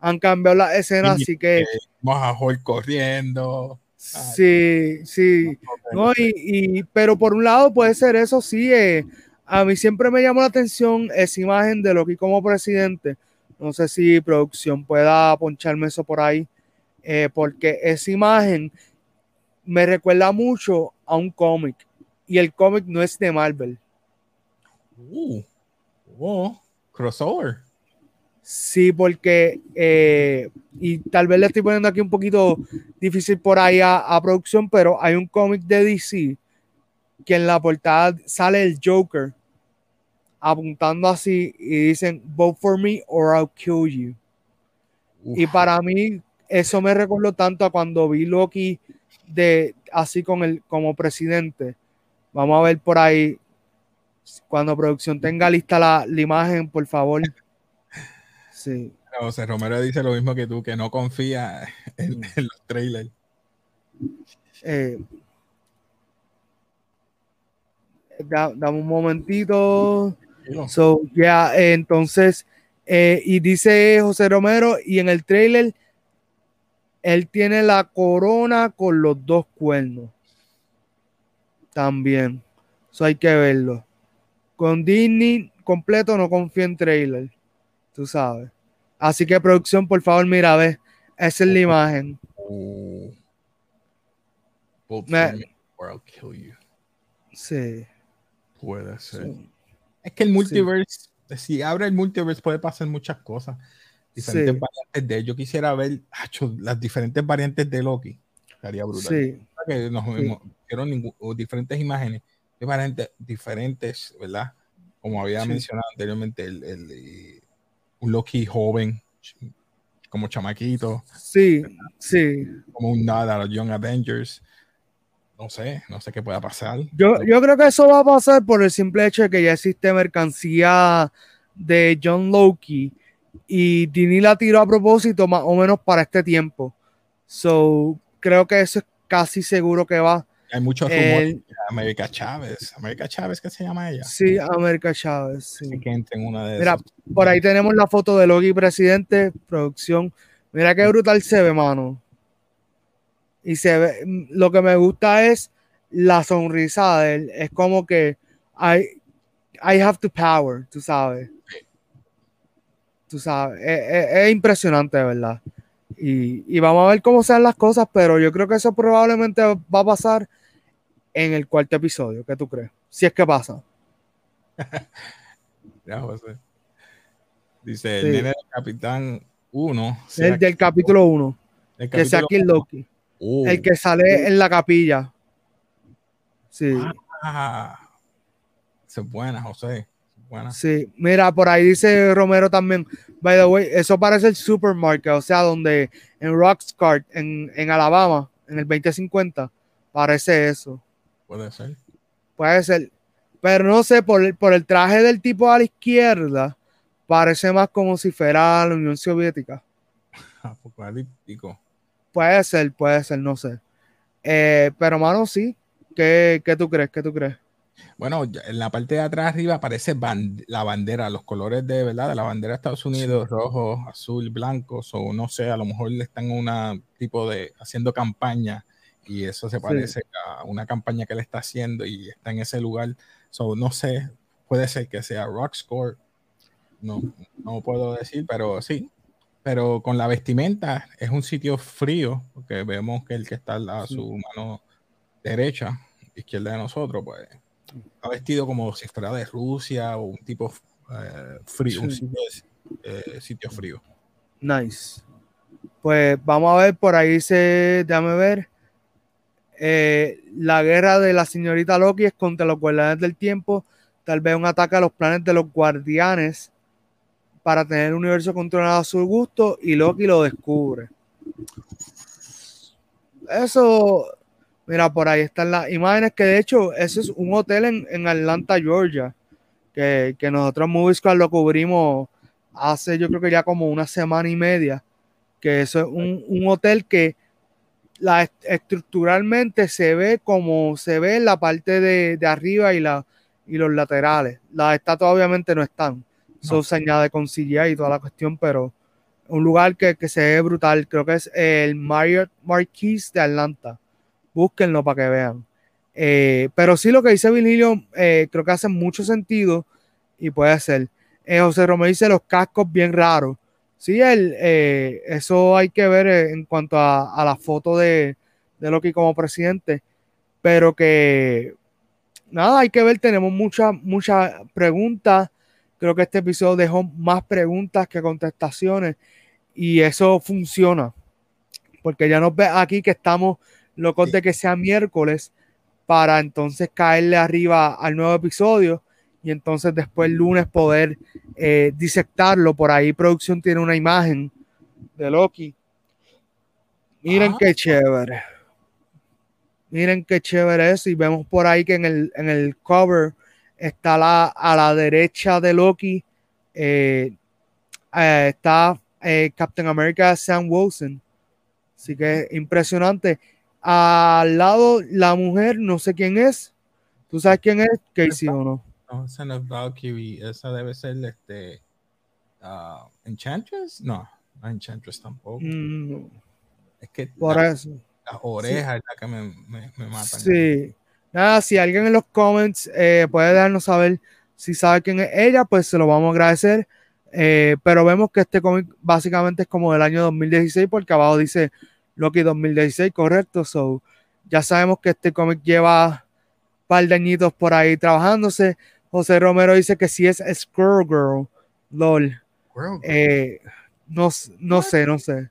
han, cambiado la escena, así que... Vamos a Hulk corriendo. Sí, sí. No, y, pero por un lado puede ser eso, sí. Eh, a mí siempre me llamó la atención esa imagen de Loki como presidente. No sé si producción pueda poncharme eso por ahí, eh, porque esa imagen me recuerda mucho a un cómic y el cómic no es de Marvel. Uh, oh crossover. Sí, porque, eh, y tal vez le estoy poniendo aquí un poquito difícil por ahí a, producción, pero hay un cómic de DC que en la portada sale el Joker apuntando así y dicen, vote for me or I'll kill you. Y para mí eso me recordó tanto a cuando vi Loki de así con el como presidente. Vamos a ver por ahí cuando producción tenga lista la, imagen, por favor. Sí. José Romero dice lo mismo que tú, que no confía en, mm. los trailers. Eh, dame un momentito. So, ya, entonces, eh, y dice José Romero, y en el trailer, él tiene la corona con los dos cuernos. También. Eso hay que verlo. Con Disney completo no confío en trailer. Tú sabes. Así que producción, por favor, mira, ve. Esa es la imagen. Sí. Puede ser. Es que el multiverse, si abre el multiverse, puede pasar muchas cosas. Diferentes variantes de Yo quisiera ver las diferentes variantes de Loki. Estaría brutal. Sí. Que nos diferentes imágenes variantes diferentes, ¿verdad? Como había mencionado anteriormente, el, un Loki joven, como chamaquito. Sí, sí. Como un nada a los Young Avengers. No sé, no sé qué pueda pasar. Yo, yo creo que eso va a pasar por el simple hecho de que ya existe mercancía de John Loki y Dini la tiró a propósito más o menos para este tiempo. So, creo que eso es casi seguro que va. Hay muchos rumores América Chávez. América Chávez, ¿qué se llama ella? Sí, América Chávez. Sí. que en una de Mira, por ahí tenemos la foto de Logi presidente, producción. Mira qué brutal se ve, mano. Y se ve, lo que me gusta es la sonrisa de él. Es como que I, I have the power, tú sabes. Tú sabes, es, impresionante, ¿verdad? Y, y, vamos a ver cómo sean las cosas, pero yo creo que eso probablemente va a pasar en el cuarto episodio. ¿Qué tú crees? Si es que pasa. ya, José. Dice el nene del Capitán 1. El del capítulo 1. Que sea el Loki. Uh. el que sale en la capilla. Sí. Ah, es buena, José. Buena. Sí, mira, por ahí dice Romero también. By the way, eso parece el supermarket, o sea, donde en Rockscart, en, en Alabama, en el 2050, parece eso. Puede ser. Puede ser. Pero no sé, por el, por el traje del tipo a la izquierda, parece más como si fuera la Unión Soviética. Apocalíptico. Puede ser, puede ser, no sé. Eh, pero, mano, sí. ¿Qué, ¿Qué, tú crees? ¿Qué tú crees? Bueno, en la parte de atrás arriba aparece la bandera, los colores de verdad de la bandera de Estados Unidos, rojo, azul, blanco, o no sé, a lo mejor le están una tipo de haciendo campaña y eso se parece a una campaña que él está haciendo y está en ese lugar. So, no sé, puede ser que sea Rockscore, no, no puedo decir, pero sí. Pero con la vestimenta es un sitio frío, porque vemos que el que está a su mano derecha, izquierda de nosotros, pues ha vestido como si fuera de Rusia o un tipo eh, frío, un eh, sitio, frío. Nice. Pues vamos a ver, por ahí se, déjame ver. Eh, la guerra de la señorita Loki es contra los guardianes del tiempo. Tal vez un ataque a los planes de los guardianes para tener el universo controlado a su gusto y Loki lo descubre. Eso, mira, por ahí están las imágenes que de hecho ese es un hotel en, Atlanta, Georgia, que, que nosotros Movies lo cubrimos hace yo creo que ya como una semana y media, que eso es un hotel que la, estructuralmente se ve como se ve en la parte de, arriba y, la, y los laterales. Las estatuas obviamente no están. Son se añade con CGI y toda la cuestión, pero un lugar que, se ve brutal. Creo que es el Marriott Marquis de Atlanta. Búsquenlo para que vean. Eh, pero sí, lo que dice Vinilio, eh, creo que hace mucho sentido y puede ser. Eh, José Romero dice los cascos bien raros. Sí, el, eh, eso hay que ver eh, en cuanto a, la foto de, de, Loki como presidente, pero que nada, hay que ver, tenemos muchas, muchas preguntas. Creo que este episodio dejó más preguntas que contestaciones y eso funciona, porque ya nos ve aquí que estamos locos de que sea miércoles para entonces caerle arriba al nuevo episodio y entonces después el lunes poder eh, disectarlo. Por ahí producción tiene una imagen de Loki. Miren ah. qué chévere. Miren qué chévere es. Y vemos por ahí que en el, en el cover está la, a la derecha de Loki. Eh, eh, está Captain America Sam Wilson. Así que impresionante. Al lado, la mujer, no sé quién es. ¿Tú sabes quién es? Casey o no? No, no es Valkyrie, esa debe ser este uh, Enchantress. No, no Enchantress tampoco. Mm. Es que por eso. Las orejas es la que me, me, matan. Sí. Nada, si alguien en los comments eh, puede darnos saber si sabe quién es ella, pues se lo vamos a agradecer. Eh, pero vemos que este cómic básicamente es como del año 2016, porque abajo dice Loki 2016, correcto. So, ya sabemos que este cómic lleva un par de añitos por ahí trabajándose. José Romero dice que si es Squirrel Girl. LOL. Eh, no, no sé, no sé.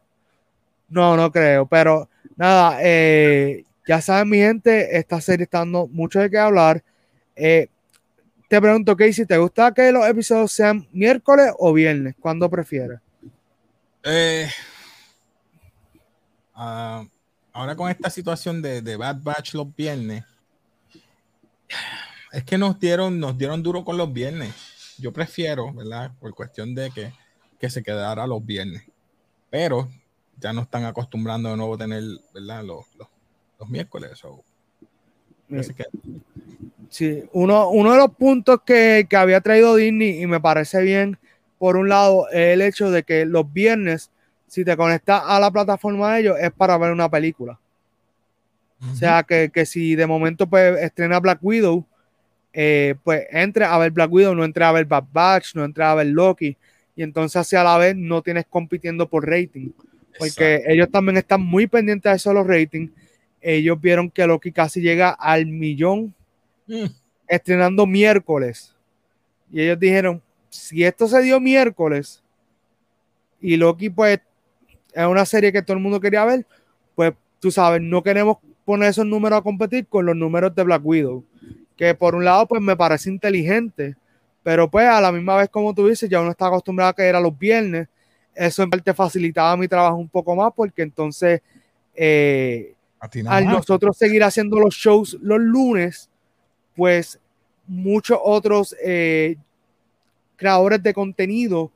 No, no creo. Pero nada, eh, ya saben, mi gente, esta serie está dando mucho de qué hablar. Eh, te pregunto, Casey, ¿te gusta que los episodios sean miércoles o viernes? ¿Cuándo prefieres? Ah, ahora con esta situación de, de Bad Batch los viernes, es que nos dieron, nos dieron duro con los viernes. Yo prefiero, ¿verdad? Por cuestión de que, que se quedara los viernes. Pero ya no están acostumbrando de nuevo a tener, ¿verdad? Los, los, miércoles. Sí, uno, uno de los puntos que, que había traído Disney y me parece bien, por un lado, es el hecho de que los viernes, si te conectas a la plataforma de ellos, es para ver una película. O sea, que, que, si de momento pues estrena Black Widow, eh, pues entre a ver Black Widow, no entre a ver Bad Batch, no entre a ver Loki, y entonces así a la vez no tienes compitiendo por rating, porque ellos también están muy pendientes de eso de los ratings. Ellos vieron que Loki casi llega al millón mm. estrenando miércoles. Y ellos dijeron, si esto se dio miércoles y Loki pues es una serie que todo el mundo quería ver, pues tú sabes, no queremos poner esos números a competir con los números de Black Widow, que por un lado pues me parece inteligente, pero pues a la misma vez como tú dices, ya uno está acostumbrado a que era los viernes, eso en parte facilitaba mi trabajo un poco más porque entonces eh, al nosotros seguir haciendo los shows los lunes, pues muchos otros eh, creadores de contenido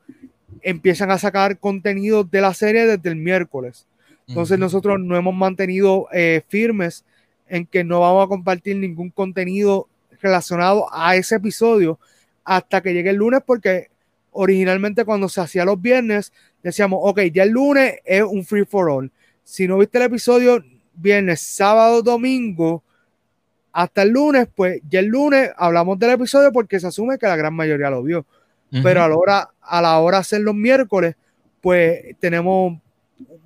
empiezan a sacar contenido de la serie desde el miércoles. Entonces nosotros no hemos mantenido eh, firmes en que no vamos a compartir ningún contenido relacionado a ese episodio hasta que llegue el lunes porque originalmente cuando se hacía los viernes decíamos, ok, ya el lunes es un free for all. Si no viste el episodio viernes, sábado, domingo, hasta el lunes, pues ya el lunes hablamos del episodio porque se asume que la gran mayoría lo vio. Pero a la, hora, a la hora de hacer los miércoles, pues tenemos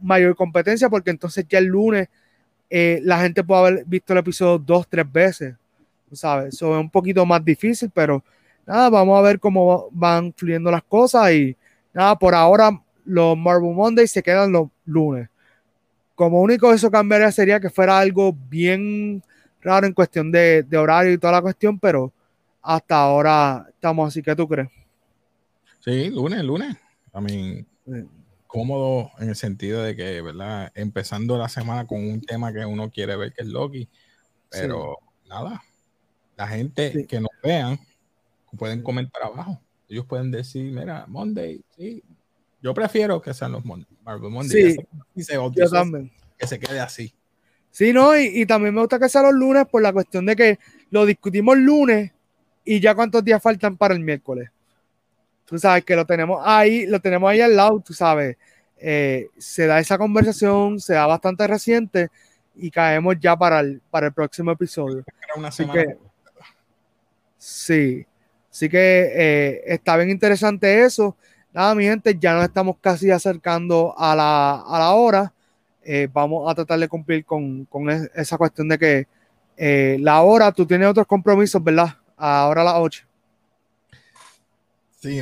mayor competencia porque entonces ya el lunes eh, la gente puede haber visto el episodio dos, tres veces, ¿sabes? Eso es un poquito más difícil, pero nada, vamos a ver cómo van fluyendo las cosas y nada, por ahora los Marvel Mondays se quedan los lunes. Como único eso cambiaría sería que fuera algo bien raro en cuestión de, de horario y toda la cuestión, pero hasta ahora estamos así. ¿Qué tú crees? Sí, lunes, lunes. A mí, cómodo en el sentido de que, ¿verdad? Empezando la semana con un tema que uno quiere ver, que es Loki. Pero nada, la gente que nos vean pueden comentar abajo. Ellos pueden decir, mira, Monday, sí. Yo prefiero que sean los Monday, Marvel Monday. Sí, yo también. Que se quede así. Sí, no, y, y, también me gusta que sean los lunes por la cuestión de que lo discutimos lunes y ya cuántos días faltan para el miércoles tú sabes que lo tenemos ahí, lo tenemos ahí al lado, tú sabes. Eh, se da esa conversación, se da bastante reciente y caemos ya para el, para el próximo episodio. Así que, sí, así que eh, está bien interesante eso. Nada, mi gente, ya nos estamos casi acercando a la, a la hora. Eh, vamos a tratar de cumplir con, con esa cuestión de que la hora, tú tienes otros compromisos, ¿verdad? Ahora a las 8. Sí,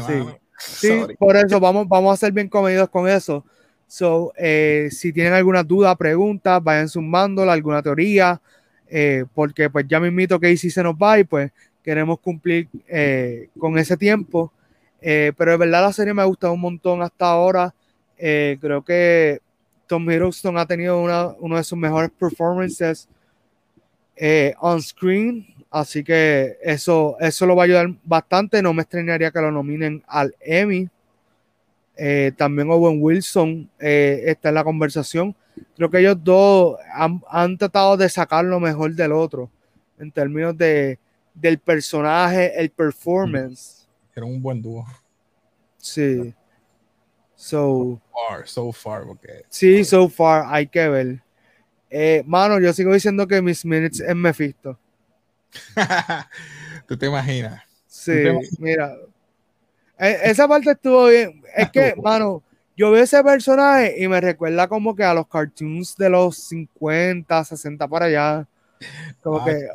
sí. por eso vamos, vamos a ser bien comedidos con eso. So, eh, si tienen alguna duda, pregunta, vayan sumándola, alguna teoría, eh, porque pues ya me invito que si se nos va y pues queremos cumplir eh, con ese tiempo. pero de verdad la serie me ha gustado un montón hasta ahora. creo que Tom Hiddleston ha tenido una, uno de sus mejores performances on screen Así que eso, eso lo va a ayudar bastante. No me extrañaría que lo nominen al Emmy. Eh, también Owen Wilson eh, está en la conversación. Creo que ellos dos han, tratado de sacar lo mejor del otro en términos de, del personaje, el performance. Era un buen dúo. Sí. So, far, so far, porque... Sí, so far, hay que ver. Eh, mano, yo sigo diciendo que Miss Minutes es Mephisto. ¿Tú te imaginas? Sí, mira. E, esa parte estuvo bien. Es que, mano, yo veo ese personaje y me recuerda como que a los cartoons de los 50, 60 para allá. Como que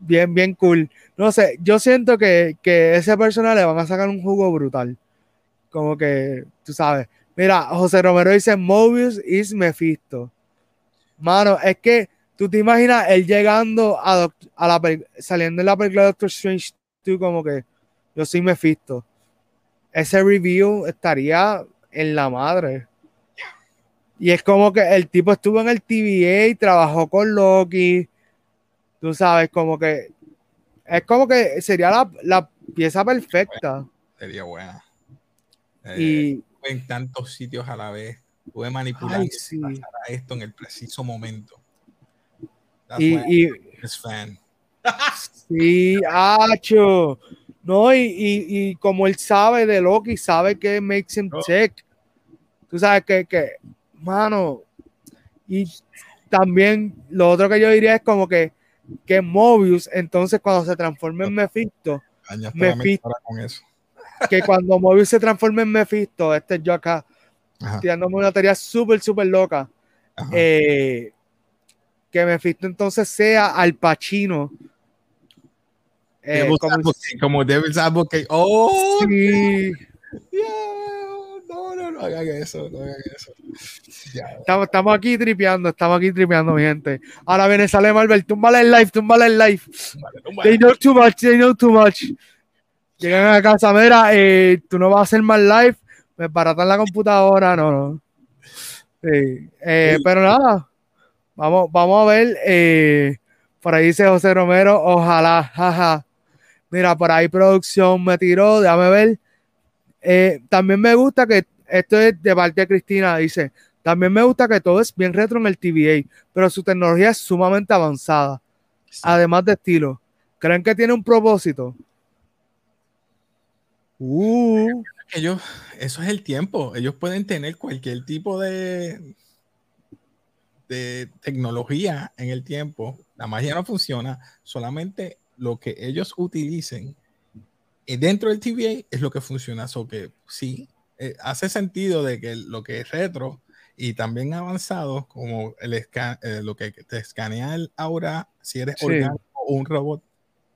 bien, bien cool. No sé, yo siento que, que ese personaje le van a sacar un jugo brutal. Como que, tú sabes. Mira, José Romero dice, Mobius is Mephisto. Mano, es que ¿Tú te imaginas él llegando a, a la saliendo de la película de Doctor Strange tú como que yo soy Mephisto? Ese review estaría en la madre. Y es como que el tipo estuvo en el TVA y trabajó con Loki. Tú sabes, como que es como que sería la, la pieza perfecta. Sería buena. y eh, en tantos sitios a la vez. Pude manipular esto en el preciso momento y, fan. sí, Acho. No, y, y, como él sabe de Loki, sabe que makes him oh. Tú sabes que, que, mano, y también lo otro que yo diría es como que, que Mobius, entonces cuando se transforma en Mephisto, Mephisto con eso. que cuando Mobius se transforma en Mephisto, este yo acá, tirándome una teoría súper, súper loca, eh, que Mephisto entonces sea Al Pacino. Eh, como, como Devil's Advocate. ¡Oh! Sí. No, no, no hagan eso, no hagan eso. Estamos, estamos, aquí tripeando, estamos aquí tripeando, mi gente. Ahora viene, sale Marvel, túmbale el live, túmbale el live. They know too much, they know too much. Llegan a casa, mira, eh, tú no vas a hacer más live, me baratan la computadora, no, no. Sí. Eh, pero nada, vamos, vamos a ver. Eh, por ahí dice José Romero, ojalá, jaja. Mira, por ahí producción me tiró, déjame ver. Eh, también me gusta que, esto es de parte de Cristina, dice, también me gusta que todo es bien retro en el TVA, pero su tecnología es sumamente avanzada, además de estilo. ¿Creen que tiene un propósito? Uh. Ellos, eso es el tiempo. Ellos pueden tener cualquier tipo de, de tecnología en el tiempo. La magia no funciona. Solamente lo que ellos utilicen dentro del TVA es lo que funciona. So que sí, eh, hace sentido de que lo que es retro y también avanzado, como el eh, lo que te escanea el aura, si eres orgánico o un robot,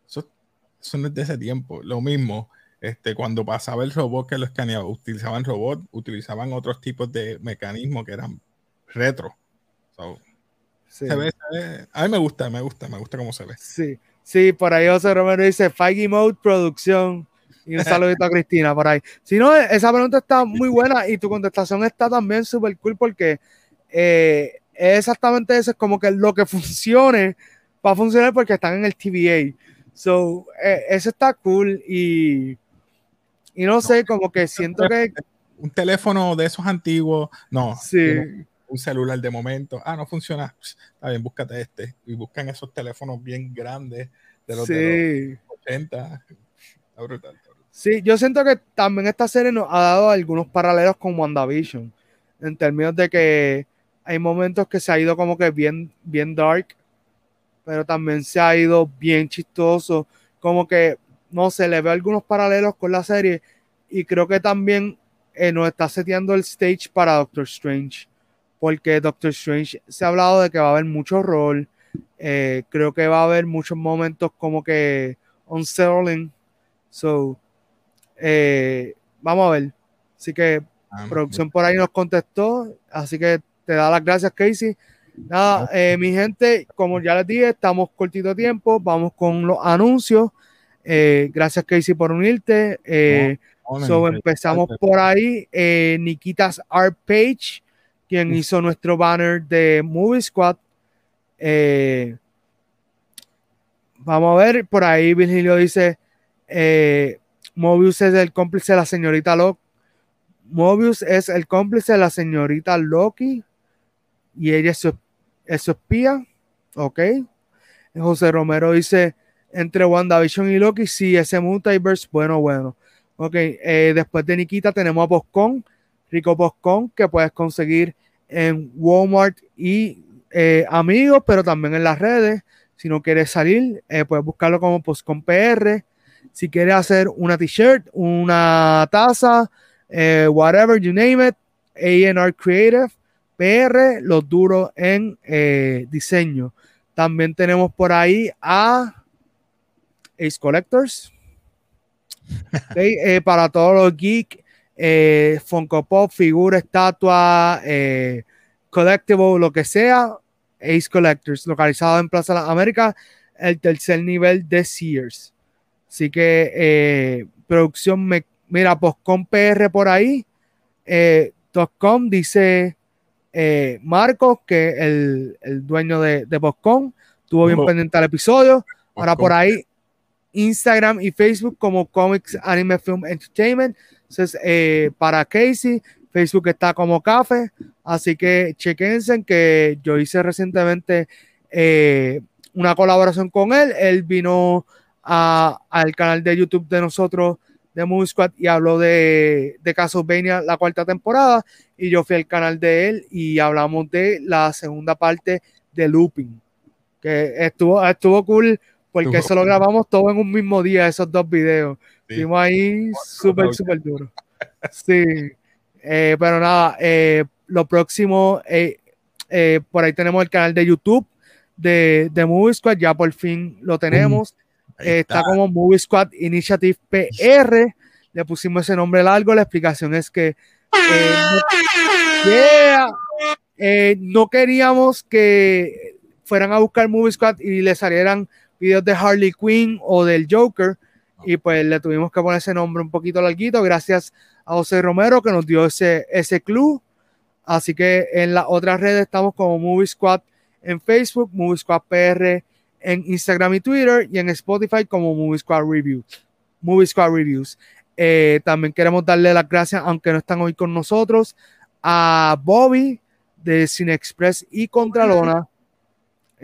eso, no es de ese tiempo. Lo mismo, este, cuando pasaba el robot que lo escaneaba, utilizaban robot, utilizaban otros tipos de mecanismos que eran retro. A mí me gusta, me gusta, me gusta cómo se ve. Sí. Sí, por ahí José Romero dice Feige Mode Producción. Y un saludito a Cristina por ahí. Si no, esa pregunta está muy buena y tu contestación está también súper cool porque eh, exactamente eso, es como que lo que funcione va a funcionar porque están en el TVA. So, eh, eso está cool y, y no, sé, como que siento que... Un teléfono de esos antiguos, no. Sí un celular de momento, ah, no funciona, está bien, búscate este. Y buscan esos teléfonos bien grandes de los, de 80. Sí, yo siento que también esta serie nos ha dado algunos paralelos con WandaVision, en términos de que hay momentos que se ha ido como que bien, bien dark, pero también se ha ido bien chistoso, como que, no sé, le veo algunos paralelos con la serie y creo que también eh, nos está seteando el stage para Doctor Strange porque Doctor Strange se ha hablado de que va a haber mucho rol. Eh, creo que va a haber muchos momentos como que unsettling. So, eh, vamos a ver. Así que ah, producción por ahí nos contestó. Así que te da las gracias, Casey. Nada, eh, mi gente, como ya les dije, estamos cortito de tiempo. Vamos con los anuncios. gracias, Casey, por unirte. so, empezamos por ahí. Nikitas Art Page quien hizo nuestro banner de Movie Squad. Eh, vamos a ver, por ahí Virgilio dice, eh, Mobius es el cómplice de la señorita Loki. Mobius es el cómplice de la señorita Loki y ella es su, espía. Ok. José Romero dice, entre WandaVision y Loki, sí, ese multiverse, bueno, bueno. Ok, eh, después de Nikita tenemos a Boscon, Rico Boscon, que puedes conseguir en Walmart y eh, amigos, pero también en las redes. Si no quieres salir, eh, puedes buscarlo como Postcom PR. Si quieres hacer una t-shirt, una taza, eh, whatever you name it, ANR Creative PR, los duros en diseño. También tenemos por ahí a Ace Collectors. para todos los geeks eh, Funko Pop, figura, estatua, eh, collectible, lo que sea, Ace Collectors, localizado en Plaza de las Américas, el tercer nivel de Sears. Así que eh, producción, me, mira, Postcom PR por ahí, eh, .com dice eh, Marcos, que el, el dueño de, de Postcom, estuvo bien pendiente al episodio. Ahora por ahí, Instagram y Facebook como Comics Anime Film Entertainment. Entonces, eh, para Casey, Facebook está como Café, así que chequense que yo hice recientemente eh, una colaboración con él. Él vino al canal de YouTube de nosotros de Movie Squad y habló de, de Castlevania la cuarta temporada y yo fui al canal de él y hablamos de la segunda parte de looping. Que estuvo, estuvo cool porque eso lo grabamos todo en un mismo día, esos dos videos. Estuvimos ahí súper, súper duro. Sí. Eh, pero nada, eh, lo próximo, eh, por ahí tenemos el canal de YouTube de, de Movie Squad, ya por fin lo tenemos. está. como Movie Squad Initiative PR. Le pusimos ese nombre largo. La explicación es que no, queríamos que fueran a buscar Movie Squad y le salieran videos de Harley Quinn o del Joker. Y pues le tuvimos que poner ese nombre un poquito larguito. Gracias a José Romero que nos dio ese, ese club. Así que en las otras redes estamos como Movie Squad en Facebook, Movie Squad PR en Instagram y Twitter y en Spotify como Movie Squad Reviews. Movie Squad Reviews. Eh, también queremos darle las gracias, aunque no están hoy con nosotros, a Bobby de Cine Express y Contralona.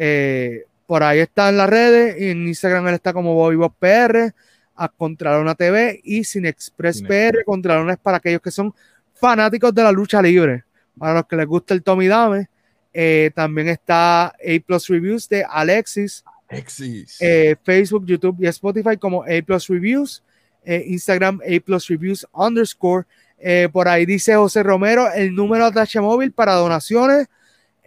Eh, por ahí está en las redes. En Instagram él está como Bobby Bob PR, a Contralona TV y Cine Express PR. Contralona es para aquellos que son fanáticos de la lucha libre. Para los que les gusta el Tommy Dame. Eh, también está A Plus Reviews de Alexis. Alexis. Facebook, YouTube y Spotify como A Plus Reviews. Eh, Instagram A Plus Reviews underscore. Eh, por ahí dice José Romero el número de H móvil para donaciones.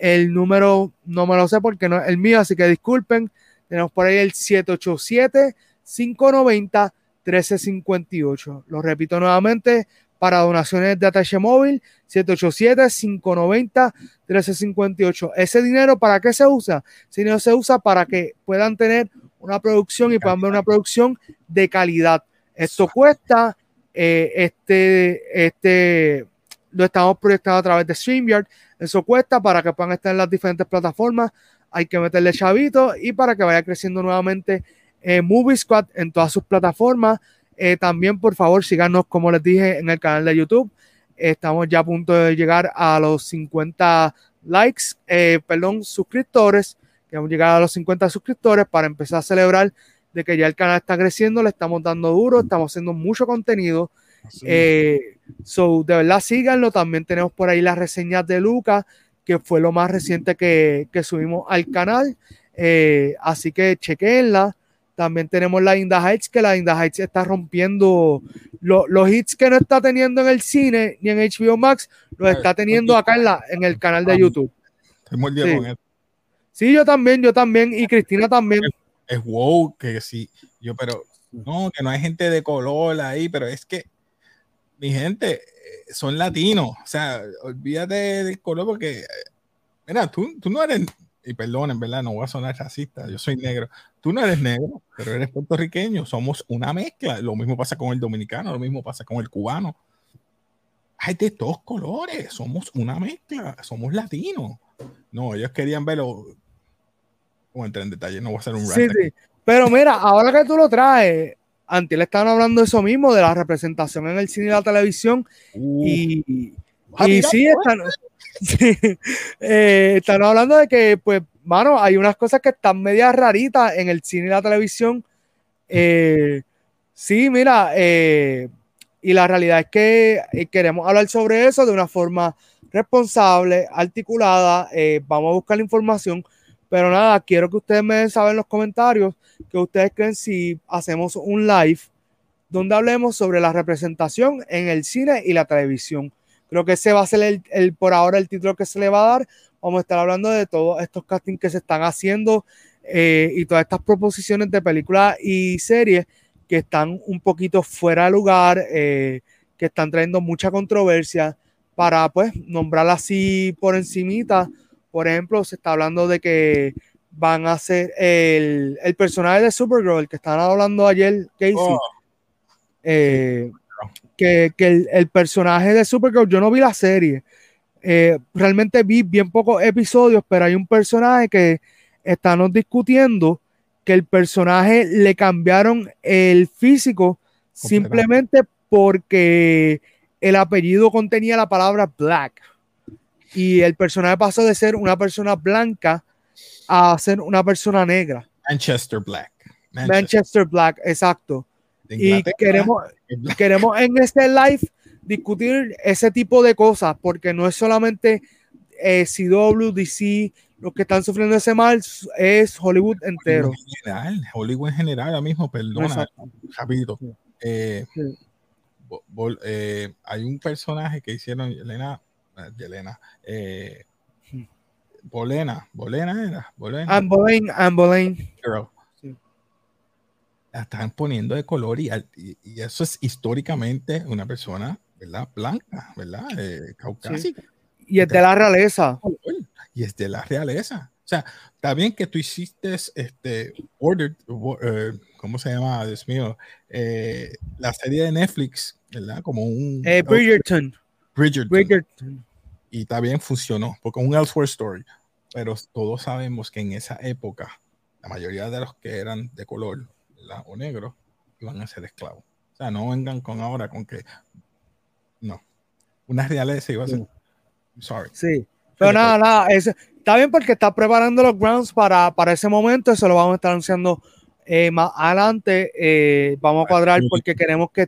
El número no me lo sé porque no es el mío, así que disculpen. Tenemos por ahí el 787-590-1358. Lo repito nuevamente, para donaciones de ATH móvil, 787-590-1358. Ese dinero, ¿para qué se usa? Ese dinero se usa para que puedan tener una producción y puedan ver una producción de calidad. Esto cuesta, eh, este, este, lo estamos proyectando a través de StreamYard. Eso cuesta para que puedan estar en las diferentes plataformas. Hay que meterle chavito y para que vaya creciendo nuevamente eh, Movie Squad en todas sus plataformas. Eh, también, por favor, síganos, como les dije, en el canal de YouTube. Estamos ya a punto de llegar a los 50 likes, perdón, suscriptores. Queremos llegar a los 50 suscriptores para empezar a celebrar de que ya el canal está creciendo, le estamos dando duro, estamos haciendo mucho contenido. Eh, so, de verdad, síganlo. También tenemos por ahí las reseñas de Lucas, que fue lo más reciente que, subimos al canal. Eh, así que chequenla. También tenemos la Inda Heights, que la Inda Heights está rompiendo los hits que no está teniendo en el cine ni en HBO Max, los está teniendo acá en, la, en el canal de YouTube. Sí. sí, yo también, yo también, y Cristina también es wow, que sí, yo, pero no, que no hay gente de color ahí, pero es que mi gente eh, son latinos, o sea, olvídate del color porque, eh, mira, tú, tú no eres, y perdonen, ¿verdad? No voy a sonar racista, yo soy negro, tú no eres negro, pero eres puertorriqueño, somos una mezcla, lo mismo pasa con el dominicano, lo mismo pasa con el cubano. Hay de todos colores, somos una mezcla, somos latinos. No, ellos querían verlo, como entrar en detalle, no voy a hacer un sí, sí. Pero mira, ahora que tú lo traes, antes le estaban hablando de eso mismo, de la representación en el cine y la televisión. Uh. y, y sí, están, eh, están hablando de que, pues, mano, hay unas cosas que están medias raritas en el cine y la televisión. Eh, sí, mira, eh, y la realidad es que queremos hablar sobre eso de una forma responsable, articulada. vamos a buscar la información pero nada, quiero que ustedes me den saber en los comentarios que ustedes creen si hacemos un live donde hablemos sobre la representación en el cine y la televisión. Creo que ese va a ser el, por ahora el título que se le va a dar. Vamos a estar hablando de todos estos castings que se están haciendo eh, y todas estas proposiciones de películas y series que están un poquito fuera de lugar, eh, que están trayendo mucha controversia para pues nombrar así por encimita por ejemplo, se está hablando de que van a ser el, personaje de Supergirl, el que estaban hablando ayer, Casey. Oh. Eh, que, el, personaje de Supergirl, yo no vi la serie. Eh, realmente vi bien pocos episodios, pero hay un personaje que estamos discutiendo que el personaje le cambiaron el físico simplemente porque el apellido contenía la palabra black y el personaje pasó de ser una persona blanca a ser una persona negra. Manchester Black. Manchester, Black, exacto. Y queremos, queremos en este live discutir ese tipo de cosas, porque no es solamente eh, CW, DC, los que están sufriendo ese mal es Hollywood entero. Hollywood en general, Hollywood en general, ahora mismo, perdona, rápido. Eh, eh, hay un personaje que hicieron, Elena, Elena, eh, Bolena, Bolena era, Bolena. Amboline, Amboline. La están poniendo de color y, y, eso es históricamente una persona, ¿verdad? Blanca, ¿verdad? caucásica. Y es de la realeza. Y es de la realeza. O sea, está bien que tú hiciste este Ordered, uh, ¿cómo se llama? Dios mío, eh, la serie de Netflix, ¿verdad? Como un. Eh, Bridgerton. Bridgerton. Y está bien, funcionó, porque un Elsewhere Story. Pero todos sabemos que en esa época, la mayoría de los que eran de color o negro iban a ser esclavos. O sea, no vengan con ahora con que. No. Una realeza iba a ser. Sorry. Sí. Pero nada, nada, está bien porque está preparando los grounds para, para ese momento, eso lo vamos a estar anunciando eh, más adelante. Eh, vamos a cuadrar porque queremos que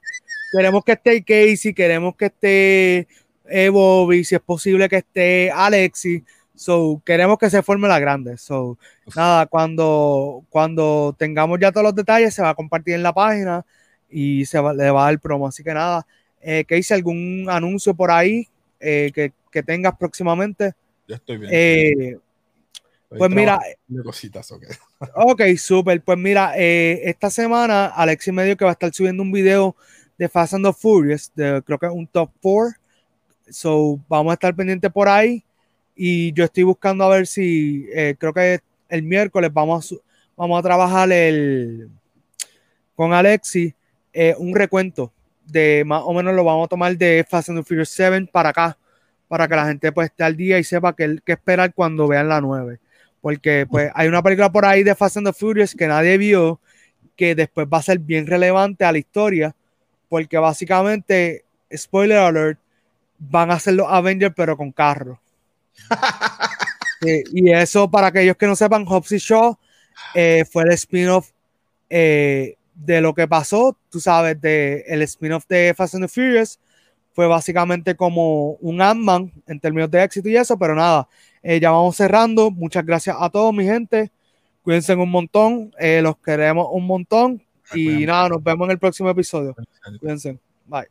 queremos que esté Casey, queremos que esté eh, Bobby, si es posible que esté Alexi. So, queremos que se forme la grande. So, nada, cuando, cuando tengamos ya todos los detalles, se va a compartir en la página y se le va a dar promo. Así que nada, eh, Casey, algún anuncio por ahí que, que tengas próximamente. Ya estoy bien. Eh, pues mira. Cositas, okay. ok, súper. Pues mira, eh, esta semana Alexis me dijo que va a estar subiendo un video de Fast and the Furious, creo que es un top 4. So, vamos a estar pendientes por ahí. Y yo estoy buscando a ver si, eh, creo que el miércoles vamos a, vamos a trabajar el, con Alexis un recuento de más o menos lo vamos a tomar de Fast and the Furious 7 para acá para que la gente pues esté al día y sepa qué, qué esperar cuando vean la 9. Porque pues hay una película por ahí de Fast and the Furious que nadie vio, que después va a ser bien relevante a la historia, porque básicamente, spoiler alert, van a ser los Avengers pero con carro. y eso para aquellos que no sepan, Hobbs y Shaw eh, fue el spin-off eh, de lo que pasó, tú sabes, de el spin-off de Fast and the Furious, fue básicamente como un Ant-Man en términos de éxito y eso, pero nada, eh, ya vamos cerrando. Muchas gracias a todos, mi gente. Cuídense un montón, los queremos un montón y nada, nos vemos en el próximo episodio. Cuídense. Bye.